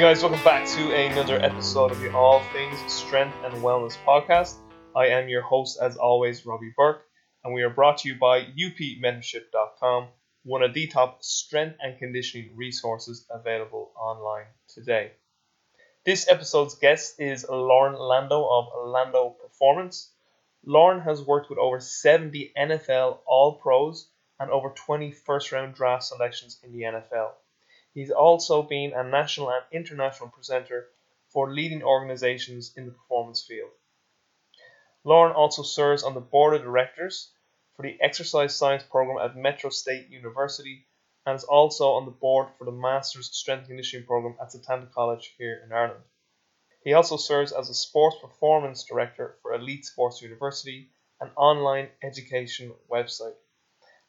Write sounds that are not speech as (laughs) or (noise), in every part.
Guys, welcome back to another episode of the All Things Strength and Wellness podcast. I am your host, as always, Robbie Burke, and we are brought to you by upmentorship.com, one of the top strength and conditioning resources available online today. This episode's guest is Loren Landow of Landow Performance. Loren has worked with over 70 NFL All Pros and over 20 first round draft selections in the NFL. He's also been a national and international presenter for leading organizations in the performance field. Loren also serves on the board of directors for the exercise science program at Metro State University and is also on the board for the Master's Strength Conditioning program at Setanta College here in Ireland. He also serves as a sports performance director for Elite Sports University, an online education website.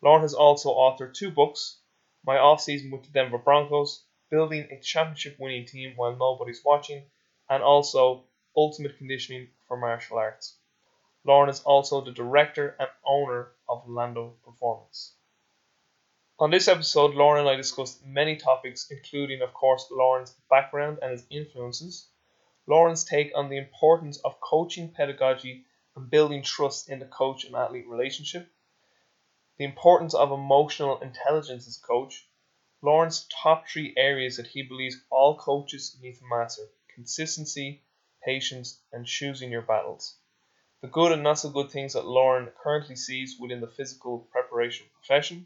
Loren has also authored two books my offseason with the Denver Broncos, building a championship winning team while nobody's watching, and also Ultimate Conditioning for Martial Arts. Loren is also the director and owner of Landow Performance. On this episode, Loren and I discussed many topics, including, of course, Loren's background and his influences, Loren's take on the importance of coaching pedagogy and building trust in the coach and athlete relationship, the importance of emotional intelligence as coach, Loren's top three areas that he believes all coaches need to master consistency, patience, and choosing your battles. The good and not so good things that Loren currently sees within the physical preparation profession.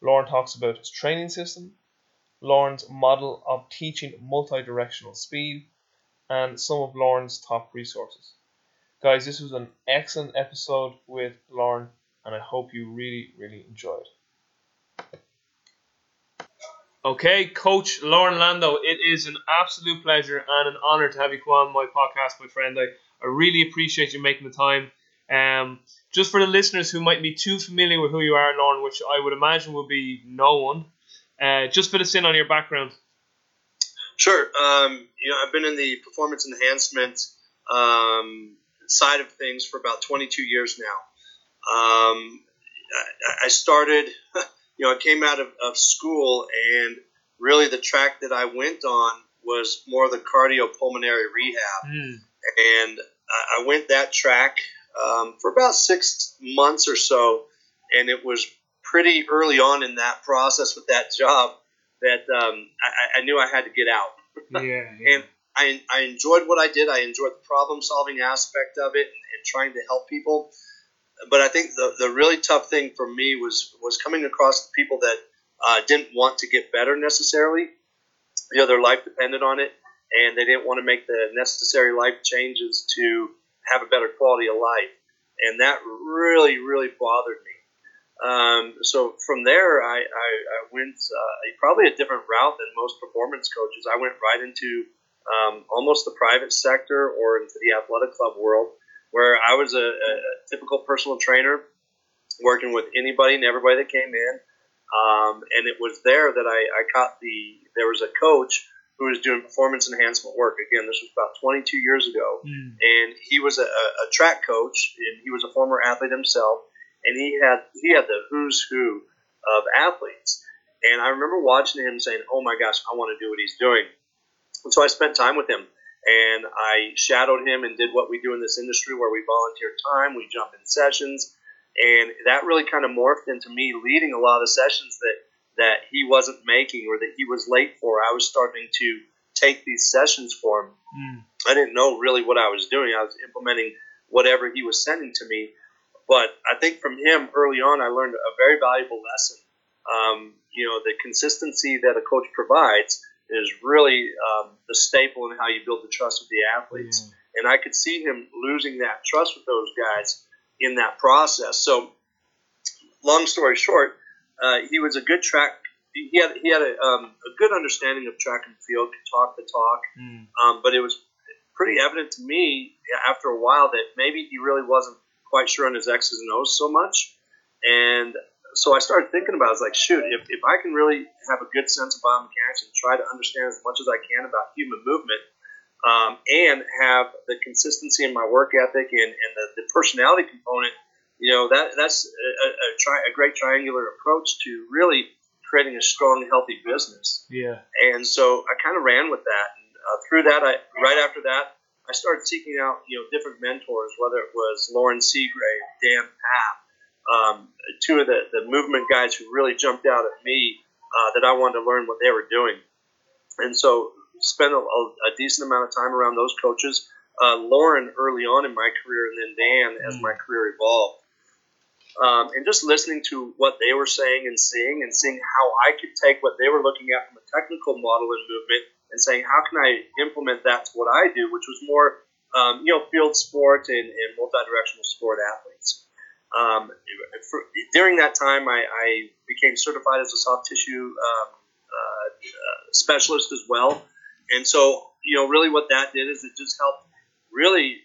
Loren talks about his training system, Loren's model of teaching multi directional speed, and some of Loren's top resources. Guys, this was an excellent episode with Loren and I hope you really, really enjoyed. Okay, Coach Loren Landow, it is an absolute pleasure and an honor to have you on my podcast, my friend. I, I really appreciate you making the time. Um, just for the listeners who might be too familiar with who you are, Loren, which I would imagine would be no one, uh, just fill us in on your background. Sure. Um, you know, I've been in the performance enhancement um, side of things for about 22 years now. Um, I started, (laughs) you know, I came out of, of school and really the track that I went on was more of the cardiopulmonary rehab. Mm. And I went that track um, for about six months or so. And it was pretty early on in that process with that job that um, I, I, knew I had to get out. (laughs) Yeah, yeah. and I, I enjoyed what I did. I enjoyed the problem solving aspect of it and, and trying to help people but I think the, the really tough thing for me was was coming across people that uh, didn't want to get better necessarily. You know, their life depended on it, and they didn't want to make the necessary life changes to have a better quality of life, and that really, really bothered me. Um, so from there, I, I, I went uh, probably a different route than most performance coaches. I went right into um, almost the private sector or into the athletic club world where I was a, a typical personal trainer working with anybody and everybody that came in. Um, and it was there that I, I caught the, there was a coach who was doing performance enhancement work. Again, this was about 22 years ago. Mm. And he was a, a track coach and he was a former athlete himself. And he had, he had the who's who of athletes. And I remember watching him saying, oh my gosh, I want to do what he's doing. And so I spent time with him and I shadowed him and did what we do in this industry where we volunteer time, we jump in sessions, and that really kind of morphed into me leading a lot of sessions that that he wasn't making or that he was late for. I was starting to take these sessions for him. Mm. I didn't know really what I was doing. I was implementing whatever he was sending to me. But I think from him early on, I learned a very valuable lesson. Um, you know, the consistency that a coach provides is really um, the staple in how you build the trust with the athletes. Mm. And I could see him losing that trust with those guys in that process. So, long story short, uh, he was a good track. He had he had a, um, a good understanding of track and field, could talk the talk, mm. um, but it was pretty evident to me after a while that maybe he really wasn't quite sure on his X's and O's so much. And so I started thinking about it. I was like, shoot, if, if I can really have a good sense of biomechanics and try to understand as much as I can about human movement um, and have the consistency in my work ethic and, and the, the personality component, you know, that that's a, a, tri- a great triangular approach to really creating a strong, healthy business. Yeah. And so I kind of ran with that. And uh, through that, I right after that, I started seeking out you know different mentors, whether it was Loren Seagrave, Dan Pfaff, um, two of the, the movement guys who really jumped out at me uh, that I wanted to learn what they were doing. And so spent a, a, decent amount of time around those coaches. Uh, Loren early on in my career, and then Dan as my career evolved. Um, and just listening to what they were saying and seeing, and seeing how I could take what they were looking at from a technical model and movement, and saying how can I implement that to what I do, which was more, um, you know, field sport and, and multi-directional sport athletes. Um, for, during that time, I, I, became certified as a soft tissue um, uh, uh, specialist as well. And so, you know, really what that did is it just helped really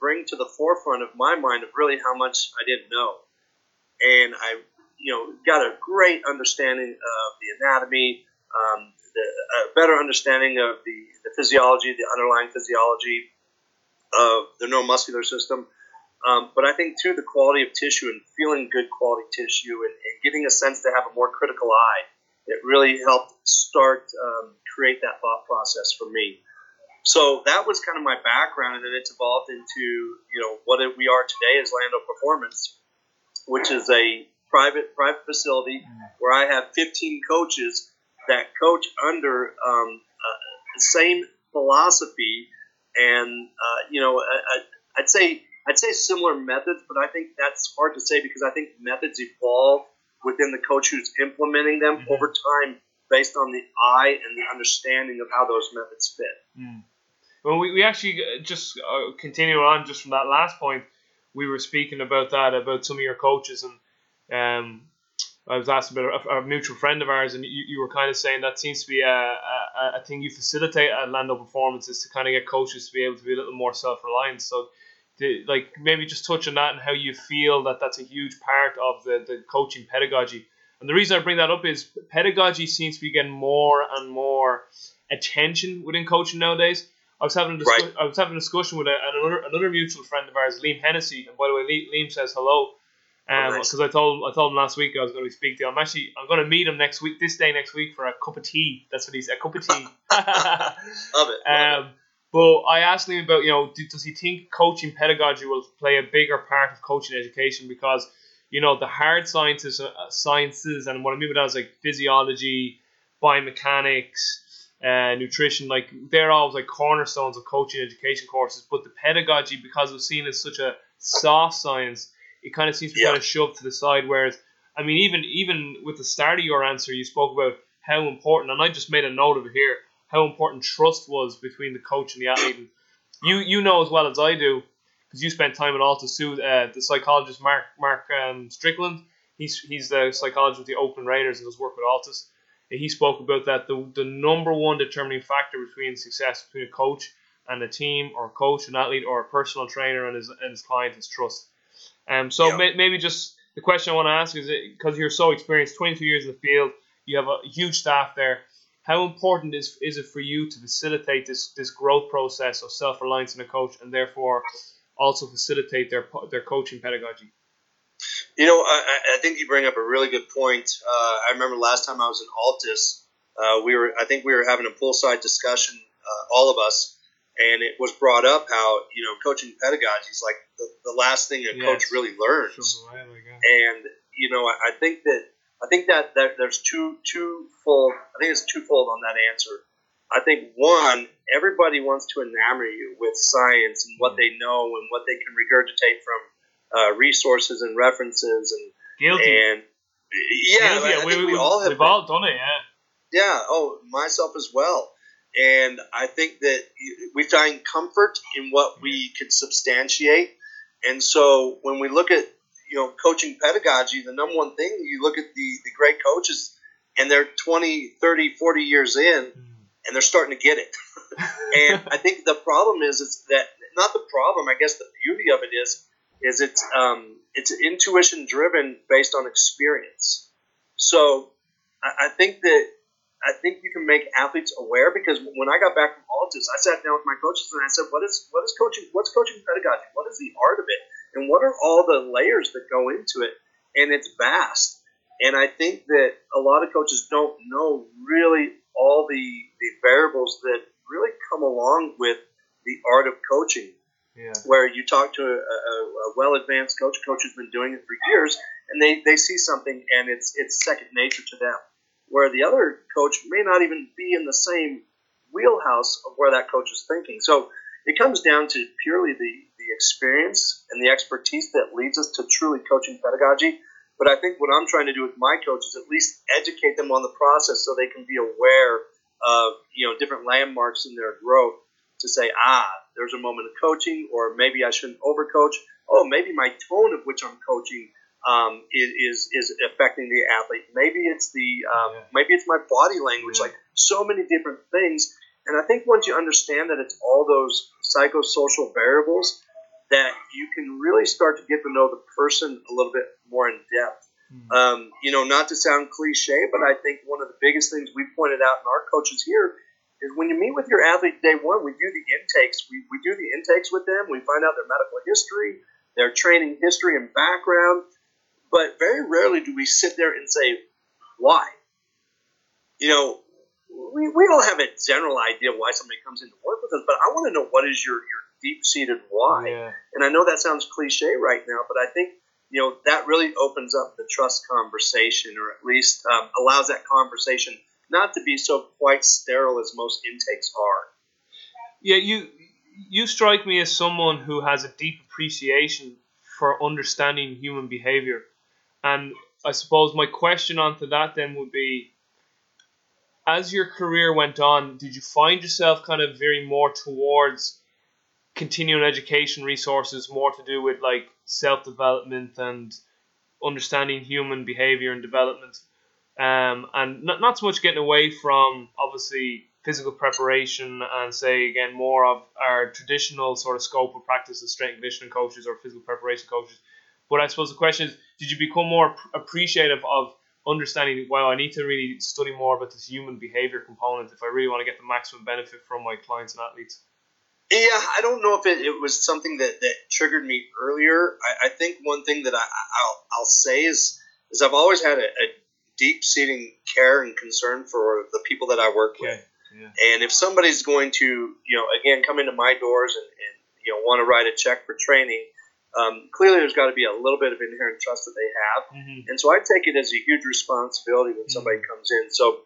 bring to the forefront of my mind of really how much I didn't know. And I, you know, got a great understanding of the anatomy, um, the, a better understanding of the, the physiology, the underlying physiology of the neuromuscular system. Um, but I think too the quality of tissue and feeling good quality tissue and, and, getting a sense to have a more critical eye, it really helped start um, create that thought process for me. So that was kind of my background, and then it's evolved into you know what we are today as Landow Performance, which is a private private facility where I have 15 coaches that coach under um, uh, the same philosophy, and uh, you know I, I'd say I'd say similar methods, but I think that's hard to say because I think methods evolve within the coach who's implementing them mm-hmm. over time based on the eye and the understanding of how those methods fit. Mm. Well, we, we actually uh, just uh, continue on just from that last point. We were speaking about that about some of your coaches, and um, I was asked about a, a, mutual friend of ours, and you, you were kind of saying that seems to be a, a, a thing you facilitate at Landow Performances to kind of get coaches to be able to be a little more self reliant. So the, like maybe just touch on that and how you feel that that's a huge part of the, the coaching pedagogy. And the reason I bring that up is pedagogy seems to be getting more and more attention within coaching nowadays. I was having a discu- right. I was having a discussion with a, another another mutual friend of ours, Liam Hennessy. And by the way, Liam says hello. Um, because oh, nice. I told him, I told him last week I was going to speak to him. I'm actually I'm going to meet him next week, this day next week for a cup of tea. That's what he said, a cup of tea. (laughs) love it. Love um, it. But I asked him about, you know, does he think coaching pedagogy will play a bigger part of coaching education? Because, you know, the hard sciences, uh, sciences, and what I mean by that is like physiology, biomechanics, uh, nutrition, like they're always like cornerstones of coaching education courses. But the pedagogy, because it was seen as such a soft science, it kind of seems to be yeah. kind of shoved to the side. Whereas, I mean, even even with the start of your answer, you spoke about how important, and I just made a note of it here how important trust was between the coach and the athlete. And you you know as well as I do because you spent time at Altis Sue. Uh, the psychologist Mark Mark um, Strickland. He's he's the psychologist with the Oakland Raiders and does work with Altis. He spoke about that the the number one determining factor between success between a coach and a team, or a coach, an athlete, or a personal trainer and his and his client is trust. Um, so yeah. may, maybe just the question I want to ask is because you're so experienced, 22 years in the field, you have a huge staff there how important is is it for you to facilitate this this growth process of self reliance in a coach, and therefore also facilitate their their coaching pedagogy? You know, I, I think you bring up a really good point. Uh, I remember last time I was in Altis, uh, we were I think we were having a poolside discussion, uh, all of us, and it was brought up how you know coaching pedagogy is like the, the last thing a yes. coach really learns, and you know I, I think that I think that, there's two twofold. I think it's twofold on that answer. I think one, everybody wants to enamor you with science and what they know and what they can regurgitate from uh, resources and references and guilty. And yeah, guilty. I, we, we, we, all have. We've been. all done it. Yeah. Yeah. Oh, myself as well. And I think that we find comfort in what we could substantiate. And so when we look at you know, coaching pedagogy, the number one thing you look at the, the great coaches and they're 20, 30, 40 years in and they're starting to get it. (laughs) and I think the problem is, is that not the problem, I guess the beauty of it is, is it's, um, it's intuition driven based on experience. So I, I think that I think you can make athletes aware because when I got back from Altis, I sat down with my coaches and I said, "What is what is coaching? What's coaching pedagogy? What is the art of it? And what are all the layers that go into it? And it's vast. And I think that a lot of coaches don't know really all the, the variables that really come along with the art of coaching. Yeah. Where you talk to a, a, a well advanced coach, coach who's been doing it for years, and they, they see something and it's it's second nature to them. Where the other coach may not even be in the same wheelhouse of where that coach is thinking. So it comes down to purely the, the experience and the expertise that leads us to truly coaching pedagogy. But I think what I'm trying to do with my coaches is at least educate them on the process so they can be aware of you know different landmarks in their growth to say, ah, there's a moment of coaching, or maybe I shouldn't overcoach. Oh, maybe my tone of which I'm coaching um, is, is is affecting the athlete. Maybe it's the um, maybe it's my body language. Like so many different things. And I think once you understand that it's all those psychosocial variables, that you can really start to get to know the person a little bit more in depth. Mhm. Um, you know, not to sound cliche, but I think one of the biggest things we pointed out in our coaches here is when you meet with your athlete day one, we do the intakes. We, we do the intakes with them. We find out their medical history, their training history and background. But very rarely do we sit there and say, why? You know, we, we all have a general idea why somebody comes in to work with us, but I want to know what is your, your deep seated why. Yeah. And I know that sounds cliche right now, but I think you know that really opens up the trust conversation, or at least um, allows that conversation not to be so quite sterile as most intakes are. Yeah, you you strike me as someone who has a deep appreciation for understanding human behavior. And I suppose my question onto that then would be as your career went on, did you find yourself kind of veering more towards continuing education resources, more to do with like self development and understanding human behavior and development? Um, and not, not so much getting away from obviously physical preparation and say again more of our traditional sort of scope of practice as strength and conditioning coaches or physical preparation coaches. But I suppose the question is, did you become more appreciative of understanding? Wow, I need to really study more about this human behavior component if I really want to get the maximum benefit from my clients and athletes. Yeah, I don't know if it, it was something that, that triggered me earlier. I, I think one thing that I, I'll, I'll say is is I've always had a, a deep seating care and concern for the people that I work with. Yeah. And if somebody's going to, you know, again, come into my doors and, and you know, want to write a check for training, um, clearly there's got to be a little bit of inherent trust that they have. Mm-hmm. And so I take it as a huge responsibility when somebody comes in. So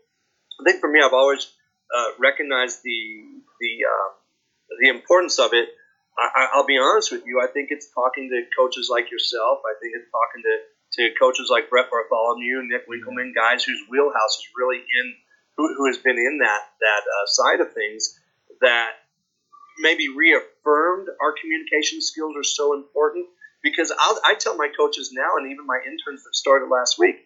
I think for me, I've always uh, recognized the the um, the importance of it. I, I- I'll be honest with you. I think it's talking to coaches like yourself. I think it's talking to, to coaches like Brett Bartholomew, Nick Winkelman, guys whose wheelhouse is really in who, who has been in that that uh, side of things that maybe reaffirmed our communication skills are so important because I'll, I tell my coaches now and even my interns that started last week,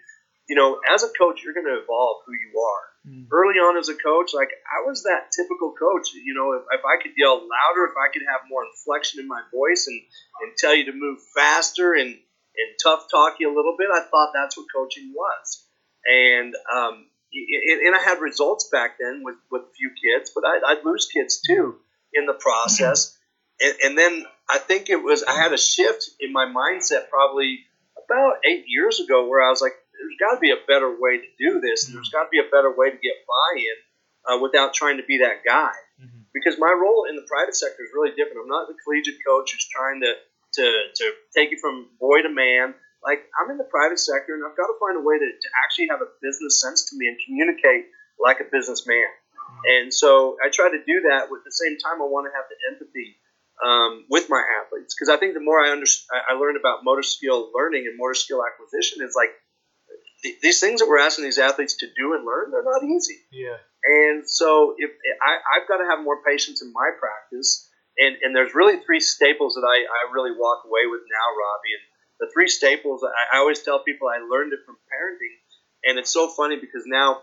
you know, as a coach, you're going to evolve who you are. Mm. Early on as a coach, like I was that typical coach. You know, if, if I could yell louder, if I could have more inflection in my voice and, and tell you to move faster and, and tough talk you a little bit, I thought that's what coaching was. And um, and, and I had results back then with, with a few kids, but I'd, I'd lose kids too in the process. (laughs) And, and then I think it was I had a shift in my mindset probably about eight years ago where I was like, there's got to be a better way to do this, and there's got to be a better way to get buy-in uh, without trying to be that guy. Mhm. Because my role in the private sector is really different. I'm not the collegiate coach who's trying to to, to take you from boy to man. Like I'm in the private sector, and I've got to find a way to, to actually have a business sense to me and communicate like a businessman. And so I try to do that. With the same time, I want to have the empathy um, with my athletes because I think the more I under, I learned about motor skill learning and motor skill acquisition, is like th- these things that we're asking these athletes to do and learn, they're not easy. Yeah. And so if I, I've got to have more patience in my practice. And, and there's really three staples that I, I really walk away with now, Robbie. And the three staples, I, I always tell people I learned it from parenting. And it's so funny because now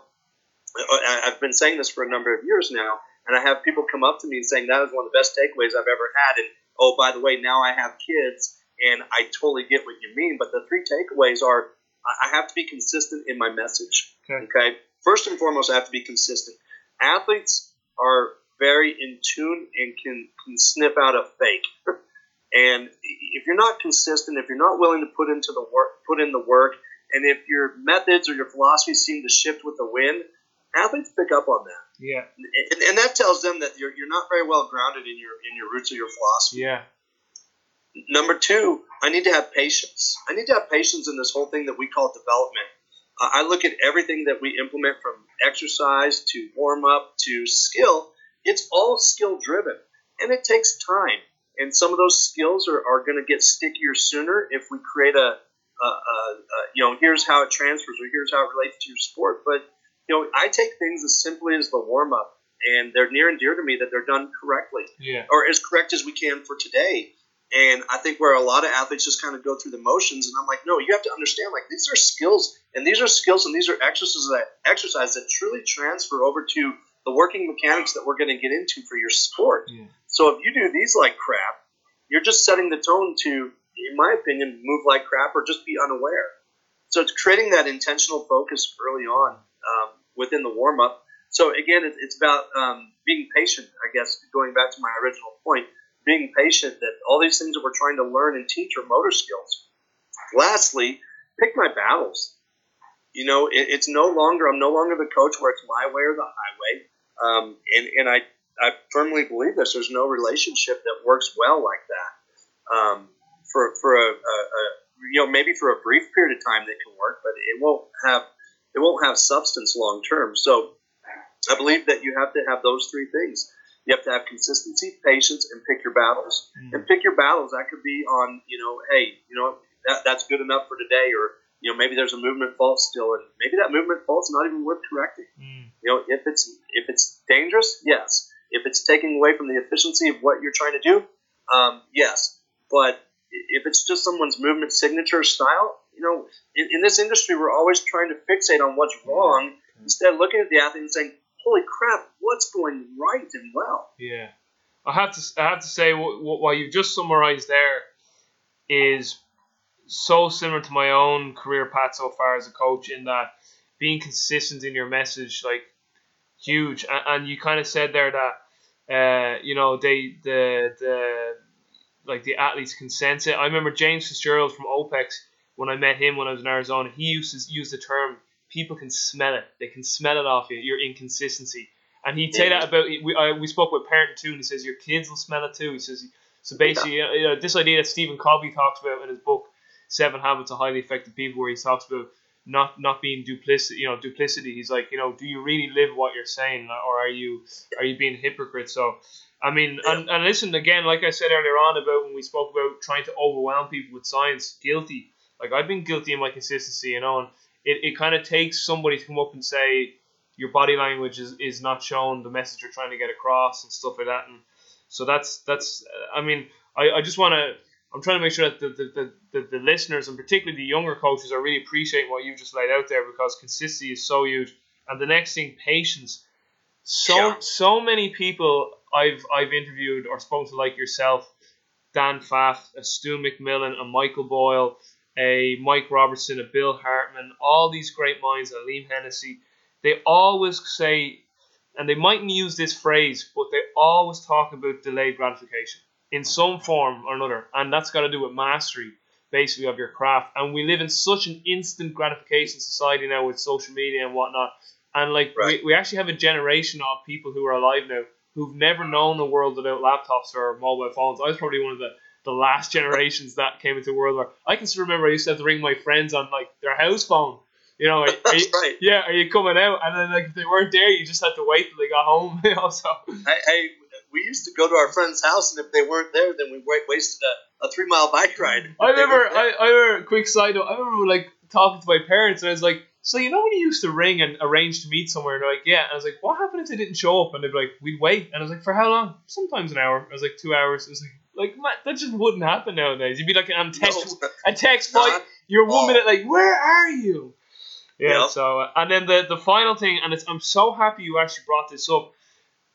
uh, I- I've been saying this for a number of years now. And I have people come up to me and saying that is one of the best takeaways I've ever had. And oh, by the way, now I have kids and I totally get what you mean. But the three takeaways are I have to be consistent in my message. Okay. Okay. First and foremost, I have to be consistent. Athletes are very in tune and can, can sniff out a fake. (laughs) and if you're not consistent, if you're not willing to put into the work, put in the work, And if your methods or your philosophies seem to shift with the wind, athletes pick up on that. Yeah. And, and that tells them that you're, you're not very well grounded in your in your roots or your philosophy. Yeah. Number two, I need to have patience. I need to have patience in this whole thing that we call development. Uh, I look at everything that we implement from exercise to warm up to skill. It's all skill driven, and it takes time. And some of those skills are, are going to get stickier sooner if we create a, a, a, a, you know, here's how it transfers or here's how it relates to your sport. But, you know, I take things as simply as the warm up, and they're near and dear to me that they're done correctly Yeah. or as correct as we can for today. And I think where a lot of athletes just kind of go through the motions, and I'm like, no, you have to understand, like these are skills, and these are skills, and these are exercises that exercise that truly transfer over to the working mechanics that we're going to get into for your sport. Yeah. So if you do these like crap, you're just setting the tone to, in my opinion, move like crap or just be unaware. So it's creating that intentional focus early on um, within the warm up. So again, it's about um, being patient. I guess going back to my original point, being patient that all these things that we're trying to learn and teach are motor skills. Lastly, pick my battles. You know, it, it's no longer I'm no longer the coach where it's my way or the highway. Um, and and I I firmly believe this. There's no relationship that works well like that. Um, for for a, a, a you know maybe for a brief period of time that can work, but it won't have it won't have substance long term. So I believe that you have to have those three things. You have to have consistency, patience, and pick your battles. Mm. And pick your battles. That could be on, you know, hey, you know, that, that's good enough for today, or you know, maybe there's a movement fault still, and maybe that movement fault's not even worth correcting. Mm. You know, if it's if it's dangerous, yes. If it's taking away from the efficiency of what you're trying to do, um, yes. But if it's just someone's movement signature style, you know, in, in this industry, we're always trying to fixate on what's wrong instead of looking at the athlete and saying, "Holy crap, what's going right and well?" Yeah, I have to I have to say what, what you just summarized there is so similar to my own career path so far as a coach in that being consistent in your message like huge and, and you kind of said there that uh, you know they the the like the athletes can sense it. I remember James Fitzgerald from OPEX when I met him when I was in Arizona. He used to use the term people can smell it. They can smell it off you. Your inconsistency. And he'd say that about we. I, we spoke with parent too, and he says your kids will smell it too. He says so. Basically, you know, you know, this idea that Stephen Covey talks about in his book Seven Habits of Highly Effective People, where he talks about not not being duplicity. You know, duplicity. He's like, you know, do you really live what you're saying, or are you are you being a hypocrite? So, I mean, and, and listen again, like I said earlier on about when we spoke about trying to overwhelm people with science, guilty. Like I've been guilty in my consistency, you know, and it, it kind of takes somebody to come up and say your body language is, is not showing the message you're trying to get across and stuff like that. And so that's that's uh, I mean I, I just want to I'm trying to make sure that the, the, the, the, listeners and particularly the younger coaches are really appreciating what you've just laid out there because consistency is so huge. And the next thing, patience. So Yeah. so many people I've I've interviewed or spoken to like yourself, Dan Pfaff, a Stu McMillan, and Michael Boyle, a Mike Robertson, a Bill Hartman, all these great minds, a Liam Hennessy, they always say, and they mightn't use this phrase, but they always talk about delayed gratification in some form or another, and that's got to do with mastery, basically, of your craft. And we live in such an instant gratification society now with social media and whatnot. And like Right. we, we actually have a generation of people who are alive now who've never known a world without laptops or mobile phones. I was probably one of the, the last generations that came into a world where I can still remember I used to have to ring my friends on like their house phone. You know, (laughs) are, are you, right. yeah, are you coming out? And then like if they weren't there, you just had to wait till they got home. (laughs) You know, so we used to go to our friend's house, and if they weren't there, then we wasted a, a three mile bike ride. I remember, I, I remember, quick side note, I remember like talking to my parents and I was like, so you know when you used to ring and arrange to meet somewhere and they're like, yeah, and I was like, what happened if they didn't show up? And they'd be like, we'd wait. And I was like, for how long? Sometimes an hour. I was like, two hours. I was like, like man, that just wouldn't happen nowadays. You'd be like on text, No, (laughs) a text fight. You're one all. minute like, where are you? Yeah. Yeah. So uh, and then the the final thing, and it's I'm so happy you actually brought this up.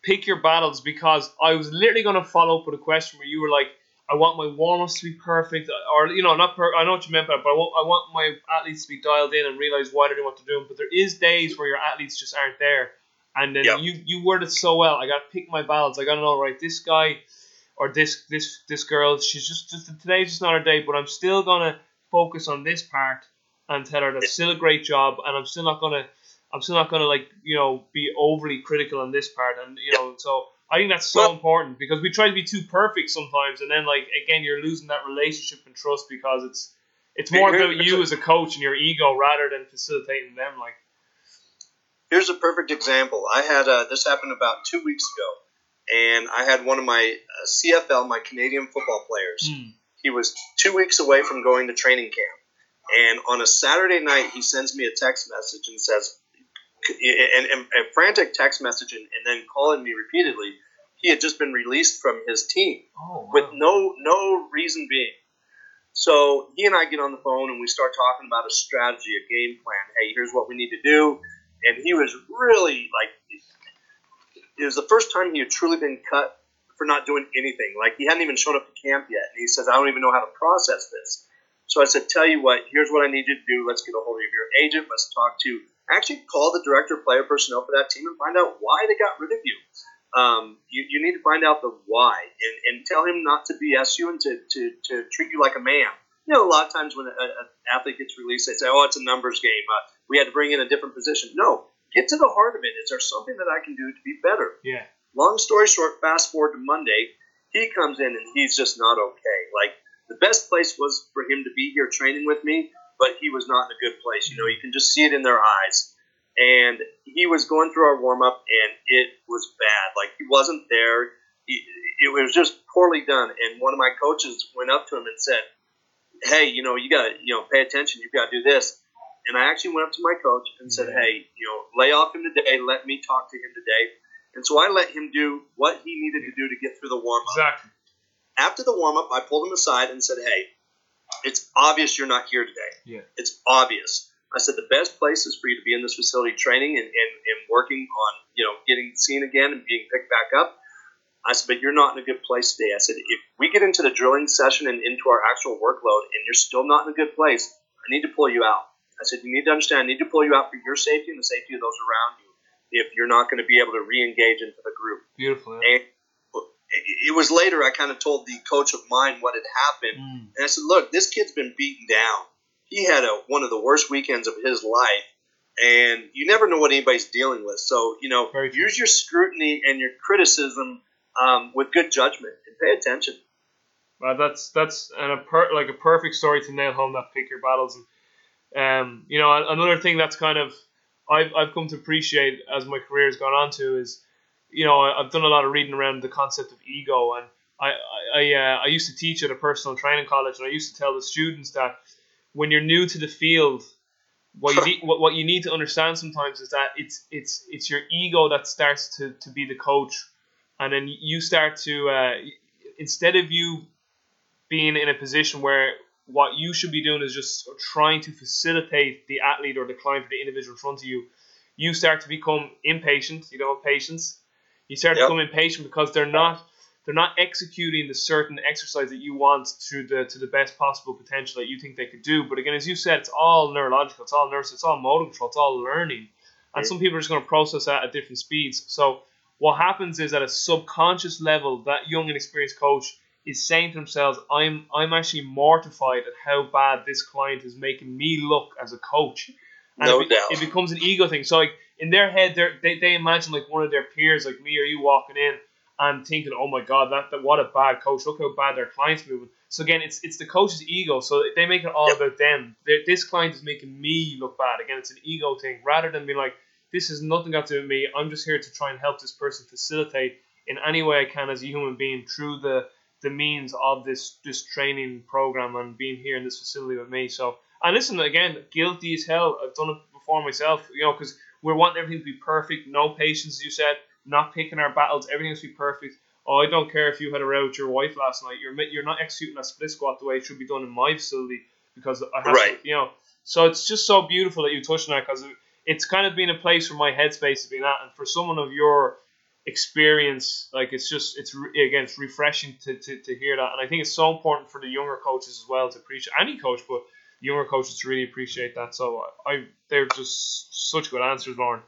Pick your battles because I was literally going to follow up with a question where you were like, I want my warm ups to be perfect, or you know, not per- I know what you meant by that, but I want, I want my athletes to be dialed in and realize why they're doing what they're doing. But there is days where your athletes just aren't there, and then Yep. you you worded so well. I got to pick my battles. I got to know right. This guy or this this this girl, she's just, just today's just not her day, but I'm still gonna focus on this part and tell her that's still a great job, and I'm still not gonna, I'm still not gonna like you know be overly critical on this part, and you know so. I think that's so Well- important because we try to be too perfect sometimes, and then like again, you're losing that relationship and trust because it's it's more about you as a coach and your ego rather than facilitating them. Like, Here's a perfect example. I had uh, this happened about two weeks ago, and I had one of my uh, CFL, my Canadian football players. He was two weeks away from going to training camp, and on a Saturday night, he sends me a text message and says, and, and a frantic text message, and, and then calling me repeatedly. He had just been released from his team oh, with no no reason being. So he and I get on the phone and we start talking about a strategy, a game plan. Hey, here's what we need to do. And he was really like, it was the first time he had truly been cut for not doing anything. Like he hadn't even shown up to camp yet. And he says, I don't even know how to process this. So I said, tell you what, here's what I need you to do. Let's get a hold of your agent. Let's talk to, actually call the director of player personnel for that team and find out why they got rid of you um, you, you need to find out the why and, and tell him not to BS you and to, to, to treat you like a man. You know, a lot of times when an athlete gets released, they say, oh, it's a numbers game. Uh, we had to bring in a different position. No, get to the heart of it. Is there something that I can do to be better? yeah, Long story short, fast forward to Monday, he comes in and he's just not okay. Like, the best place was for him to be here training with me, but he was not in a good place. You know, you can just see it in their eyes and he was going through our warm up, and it was bad. Like he wasn't there. He, it was just poorly done. And one of my coaches went up to him and said, "Hey, you know, you got to you know pay attention. You've got to do this." And I actually went up to my coach and said, mm-hmm. "Hey, you know, lay off him today. Let me talk to him today." And so I let him do what he needed to do to get through the warm up exactly. after the warm up, I pulled him aside and said, "Hey, it's obvious you're not here today. Yeah. It's obvious." I said the best place is for you to be in this facility training and, and, and working on you know getting seen again and being picked back up. I said, but you're not in a good place today. I said, if we get into the drilling session and into our actual workload and you're still not in a good place, I need to pull you out. I said, you need to understand, I need to pull you out for your safety and the safety of those around you if you're not going to be able to re-engage into the group. Beautiful. Yeah. And it, was later I kind of told the coach of mine what had happened, Mm. and I said, "Look, this kid's been beaten down. He had a, one of the worst weekends of his life, and you never know what anybody's dealing with. So you know, Very true. use your scrutiny and your criticism um, with good judgment and pay attention." Well, that's that's and a per, like a perfect story to nail home that pick your battles. And um, you know, another thing that's kind of I've I've come to appreciate as my career has gone on to is, you know, I've done a lot of reading around the concept of ego, and I I I, uh, I used to teach at a personal training college, and I used to tell the students that when you're new to the field. What you, (laughs) need, what, what you need to understand sometimes is that it's it's it's your ego that starts to, to be the coach, and then you start to uh, instead of you being in a position where what you should be doing is just trying to facilitate the athlete or the client or the individual in front of you, you start to become impatient. You don't have patience. You start Yep. to become impatient because they're not they're not executing the certain exercise that you want to the to the best possible potential that you think they could do. But again, as you said, it's all neurological, it's all nerves, it's all motor control, it's all learning. And some people are just going to process that at different speeds. So what happens is at a subconscious level, that young and experienced coach is saying to themselves, I'm I'm actually mortified at how bad this client is making me look as a coach. And No it, doubt. it becomes an ego thing. So like in their head, they're, they they imagine like one of their peers, like me or you, walking in and thinking, "Oh my God, that, that what a bad coach! Look how bad their client's moving." So again, it's it's the coach's ego. So they make it all Yep. about them. they this client is making me look bad. Again, it's an ego thing rather than being like, "This has nothing got to do with me. I'm just here to try and help this person facilitate in any way I can as a human being through the the means of this this training program and being here in this facility with me." So and listen again, guilty as hell. I've done it before myself. You know, because we're wanting everything to be perfect, no patience, as you said, not picking our battles, everything has to be perfect. Oh, I don't care if you had a row with your wife last night. You're you're not executing a split squat the way it should be done in my facility because I have Right. to, you know. So it's just so beautiful that you touched on that because it's kind of been a place where my headspace has been at, and for someone of your experience, like it's just it's again it's refreshing to, to, to hear that, and I think it's so important for the younger coaches as well to appreciate any coach, but younger coaches to really appreciate that. So I they're just such good answers, Loren.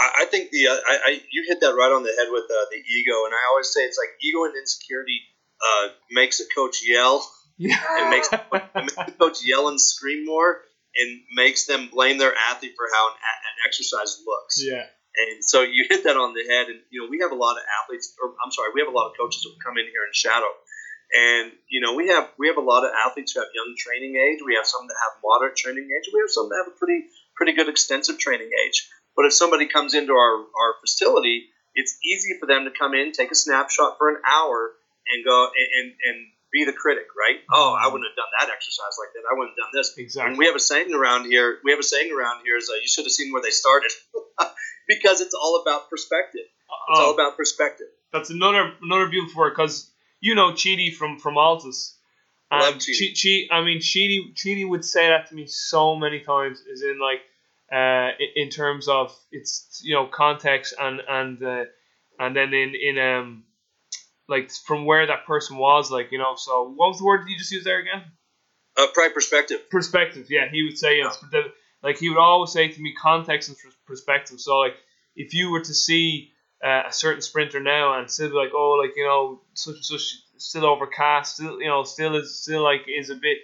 I, I think the uh, I, I you hit that right on the head with uh, the ego, and I always say it's like ego and insecurity uh, makes a coach yell, Yeah. It makes- makes the coach yell and scream more. and makes them blame their athlete for how an, an exercise looks. Yeah. And so you hit that on the head. And, you know, we have a lot of athletes, or I'm sorry, we have a lot of coaches who come in here and shadow. And, you know, we have we have a lot of athletes who have young training age. We have some that have moderate training age. We have some that have a pretty pretty good extensive training age. But if somebody comes into our, our facility, it's easy for them to come in, take a snapshot for an hour, and go and, and, and be the critic, right? Oh, I wouldn't have done that exercise like that. I wouldn't have done this. Exactly. And we have a saying around here. We have a saying around here is uh, you should have seen where they started, (laughs) because it's all about perspective. It's Oh, all about perspective. that's another another beautiful word because you know Chidi from from Altis. Love Chidi. Che- Che- I mean, Chidi Cheedy would say that to me so many times, is in like, uh, in, terms of its you know context and and uh, and then in in um, like from where that person was, like you know. So what was the word that you just used there again? Uh, pride perspective. perspective. Yeah, he would say yes. Then, like he would always say to me, context and perspective. So like, if you were to see uh, a certain sprinter now and still be like, oh, like you know, such and such, still overcast, still you know, still is still like is a bit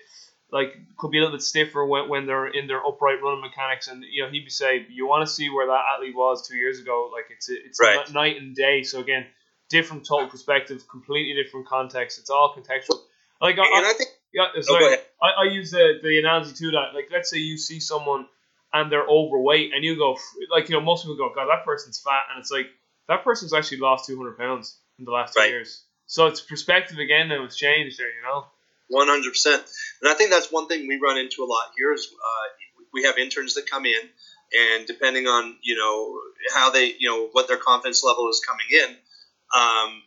like could be a little bit stiffer when, when they're in their upright running mechanics, and you know, he'd be say, you want to see where that athlete was two years ago, like it's it's Right. night and day. So again, different total perspective, completely different context. It's all contextual. Like And I, I think. Yeah, Oh, sorry. go. I, I use the, the analogy to that. Like, let's say you see someone and they're overweight, and you go, like, you know, most people go, God, that person's fat. And it's like, that person's actually lost 200 pounds in the last two Right. years. So it's perspective again, and it's changed there, you know? One hundred percent, and I think that's one thing we run into a lot here is uh, we have interns that come in, and depending on you know how they you know what their confidence level is coming in, um,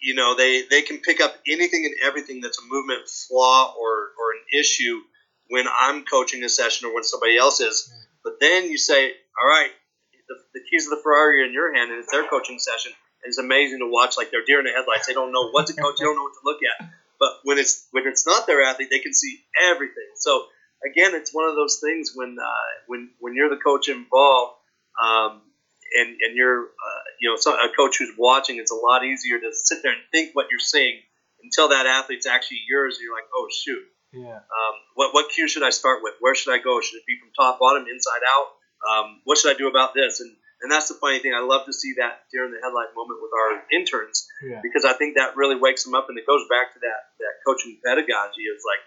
you know they they can pick up anything and everything that's a movement flaw or or an issue when I'm coaching a session or when somebody else is. But then you say, all right, the, the keys of the Ferrari are in your hand, and it's their coaching session. And it's amazing to watch like they're deer in the headlights. They don't know what to coach. They don't know what to look at. But when it's when it's not their athlete, they can see everything. So again, it's one of those things when uh, when when you're the coach involved, um, and and you're uh, you know so a coach who's watching, it's a lot easier to sit there and think what you're saying until that athlete's actually yours. And you're like, oh shoot, Yeah. um, what what cue should I start with? Where should I go? Should it be from top bottom, inside out? Um, what should I do about this? And and that's the funny thing. I love to see that during the headlight moment with our interns Yeah. because I think that really wakes them up, and it goes back to that that coaching pedagogy. Is like,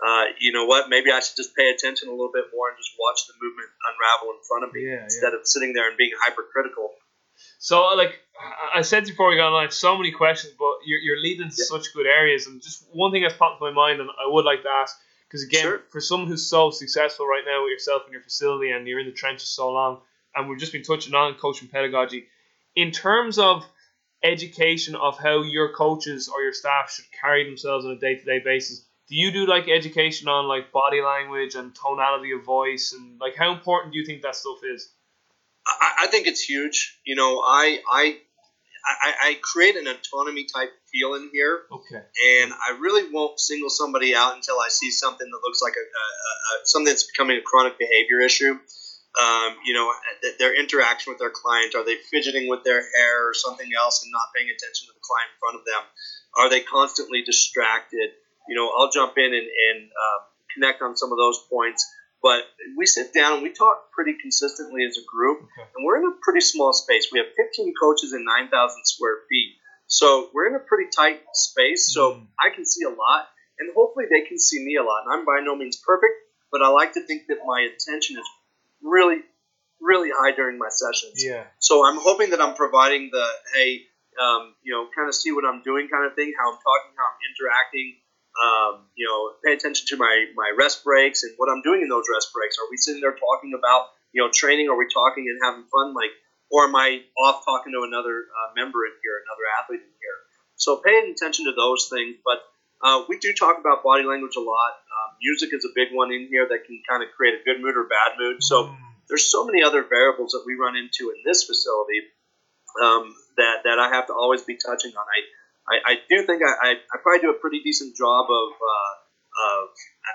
uh, you know what? Maybe I should just pay attention a little bit more and just watch the movement unravel in front of me Yeah, instead of sitting there and being hypercritical. So, like I said before we got on, I have so many questions, but you're, you're leading to Yeah. such good areas. And just one thing that's popped in my mind, and I would like to ask, because again, Sure. for someone who's so successful right now with yourself and your facility and you're in the trenches so long, and we've just been touching on coaching pedagogy, in terms of education of how your coaches or your staff should carry themselves on a day to day basis. Do you do like education on like body language and tonality of voice and like how important do you think that stuff is? I, I think it's huge. You know, I I I, I create an autonomy type feel in here. Okay. and I really won't single somebody out until I see something that looks like a, a, a something that's becoming a chronic behavior issue. Um, you know, th- their interaction with their client. Are they fidgeting with their hair or something else and not paying attention to the client in front of them? Are they constantly distracted? You know, I'll jump in and, and um, connect on some of those points. But we sit down and we talk pretty consistently as a group, Okay. and we're in a pretty small space. We have 15 coaches in 9,000 square feet. So we're in a pretty tight space, so Mm. I can see a lot, and hopefully they can see me a lot. And I'm by no means perfect, but I like to think that my attention is really, really high during my sessions. Yeah. So I'm hoping that I'm providing the hey, um, you know, kind of see what I'm doing kind of thing, how I'm talking, how I'm interacting. Um, you know, pay attention to my my rest breaks and what I'm doing in those rest breaks. Are we sitting there talking about you know training? Are we talking and having fun? Like, or am I off talking to another uh, member in here, another athlete in here? So paying attention to those things, but. Uh, we do talk about body language a lot. Um, music is a big one in here that can kind of create a good mood or bad mood. So Mm. there's so many other variables that we run into in this facility um, that, that I have to always be touching on. I, I, I do think I, I, I probably do a pretty decent job of, uh, of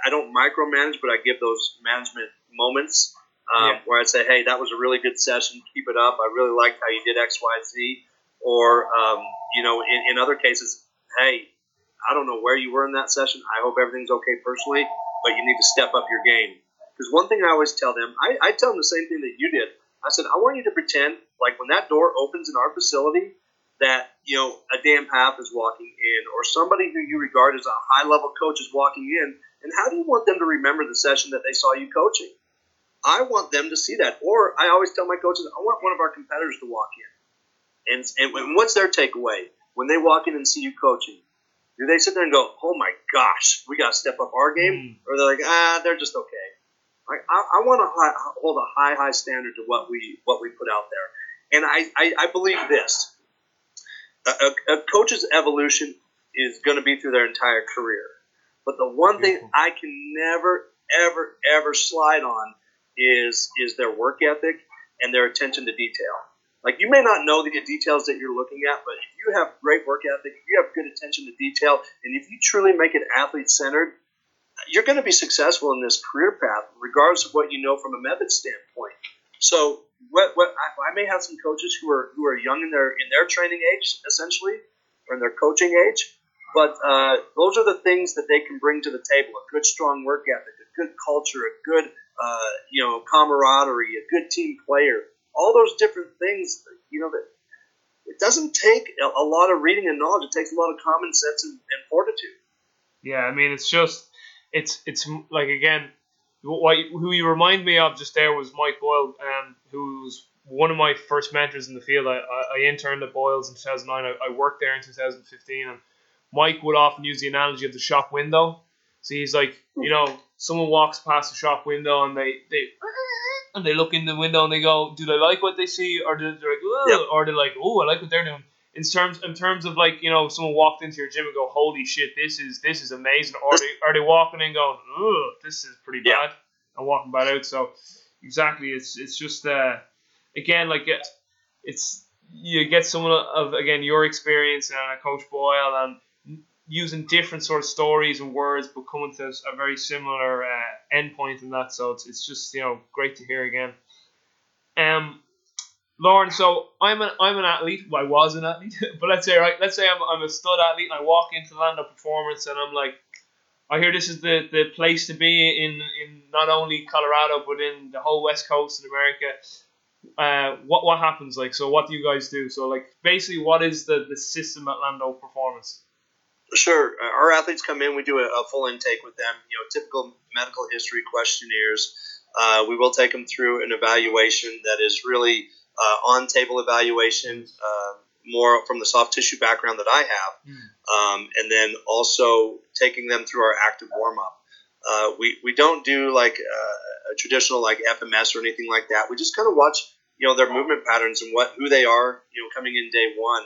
I don't micromanage, but I give those management moments um, Yeah. where I say, hey, that was a really good session. Keep it up. I really liked how you did X, Y, Z. Or, um, you know, in, in other cases, hey, I don't know where you were in that session. I hope everything's okay personally, but you need to step up your game Because one thing I always tell them, I, I tell them the same thing that you did. I said, I want you to pretend like when that door opens in our facility, that you know a Dan Pfaff is walking in, or somebody who you regard as a high level coach is walking in. And how do you want them to remember the session that they saw you coaching? I want them to see that. Or I always tell my coaches, I want one of our competitors to walk in. And, and what's their takeaway when they walk in and see you coaching? Do they sit there and go, "Oh my gosh, we got to step up our game," mm. or they're like, "Ah, they're just okay." I, I, I want to hold a high, high standard to what we what we put out there, and I, I, I believe this: a, a, coach's evolution is going to be through their entire career. But the one thing I can never, ever, ever slide on is is their work ethic and their attention to detail. Like you may not know the details that you're looking at, but if you have great work ethic, if you have good attention to detail, and if you truly make it athlete centered, you're going to be successful in this career path, regardless of what you know from a method standpoint. So, what, what I, I may have some coaches who are who are young in their in their training age, essentially, or in their coaching age, but uh, those are the things that they can bring to the table: a good, strong work ethic, a good culture, a good, uh, you know, camaraderie, a good team player. All those different things, you know, that it doesn't take a, lot of reading and knowledge. It takes a lot of common sense and, and fortitude. Yeah, I mean, it's just it's it's like again, who you remind me of just there was Mike Boyle, um, who was one of my first mentors in the field. I, I, interned at Boyles in 2009. I, I worked there in 2015, and Mike would often use the analogy of the shop window. So he's like, you know, someone walks past the shop window and they they and they look in the window and they go, do they like what they see, or do they like, or they're like, oh, I like what they're doing. In terms in terms of like you know, someone walked into your gym and go, holy shit, this is this is amazing, or they are they walking in going, oh, this is pretty bad, yep. and walking back out. So exactly, it's it's just uh, again like it, it's you get someone of again your experience and a coach Boyle and using different sort of stories and words, but coming to a very similar uh, endpoint in that. So it's, it's just you know great to hear again. Um, Loren, so I'm an I'm an athlete. Well, I was an athlete, (laughs) but let's say right, let's say I'm, I'm a stud athlete, and I walk into Landow Performance, and I'm like, I hear this is the, the place to be in in not only Colorado but in the whole West Coast in America. Uh, what what happens like? So what do you guys do? So like basically, what is the the system at Landow Performance? Sure. Uh, our athletes come in. We do a, a, full intake with them. You know, typical medical history questionnaires. Uh, we will take them through an evaluation that is really uh, on-table evaluation, uh, more from the soft tissue background that I have, mm. um, and then also taking them through our active warm-up. Uh, we, we don't do like uh, a traditional like FMS or anything like that. We just kind of watch you know their movement patterns and what who they are you know coming in day one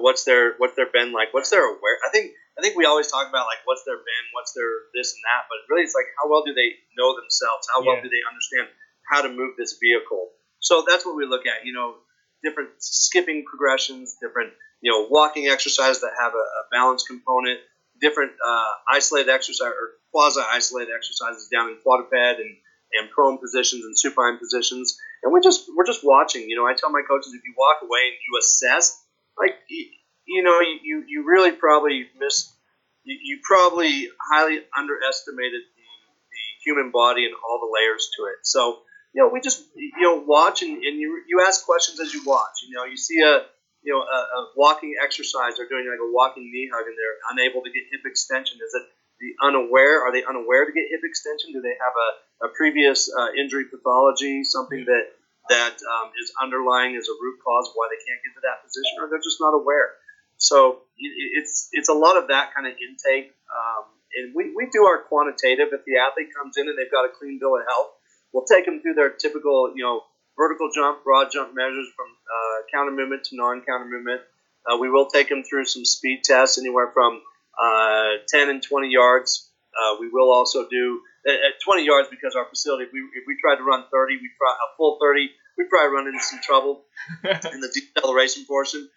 what's their what's their been like what's their aware i think i think we always talk about like what's their been what's their this and that but really it's like how well do they know themselves how well yeah. do they understand how to move this vehicle so that's what we look at you know different skipping progressions different you know walking exercises that have a, a balance component different uh, isolated exercise or quasi isolated exercises down in quadruped and and prone positions and supine positions. And we just we're just watching you know i tell my coaches if you walk away and you assess like you know you, you really probably missed you, you probably highly underestimated the, the human body and all the layers to it. So you know we just you know watch and, and you, you ask questions as you watch you know you see a you know a, a walking exercise they're doing like a walking knee hug and they're unable to get hip extension is it the unaware are they unaware to get hip extension do they have a, a previous uh, injury pathology something that that um, is underlying as a root cause why they can't get to that position, or they're just not aware. So it's it's a lot of that kind of intake, um, and we, we do our quantitative. If the athlete comes in and they've got a clean bill of health, we'll take them through their typical you know vertical jump, broad jump measures from uh, counter movement to non counter movement. Uh, we will take them through some speed tests, anywhere from uh, 10 and 20 yards. Uh, we will also do at 20 yards because our facility, if we, if we tried to run 30, we try a full 30, we'd probably run into some trouble (laughs) in the deceleration portion.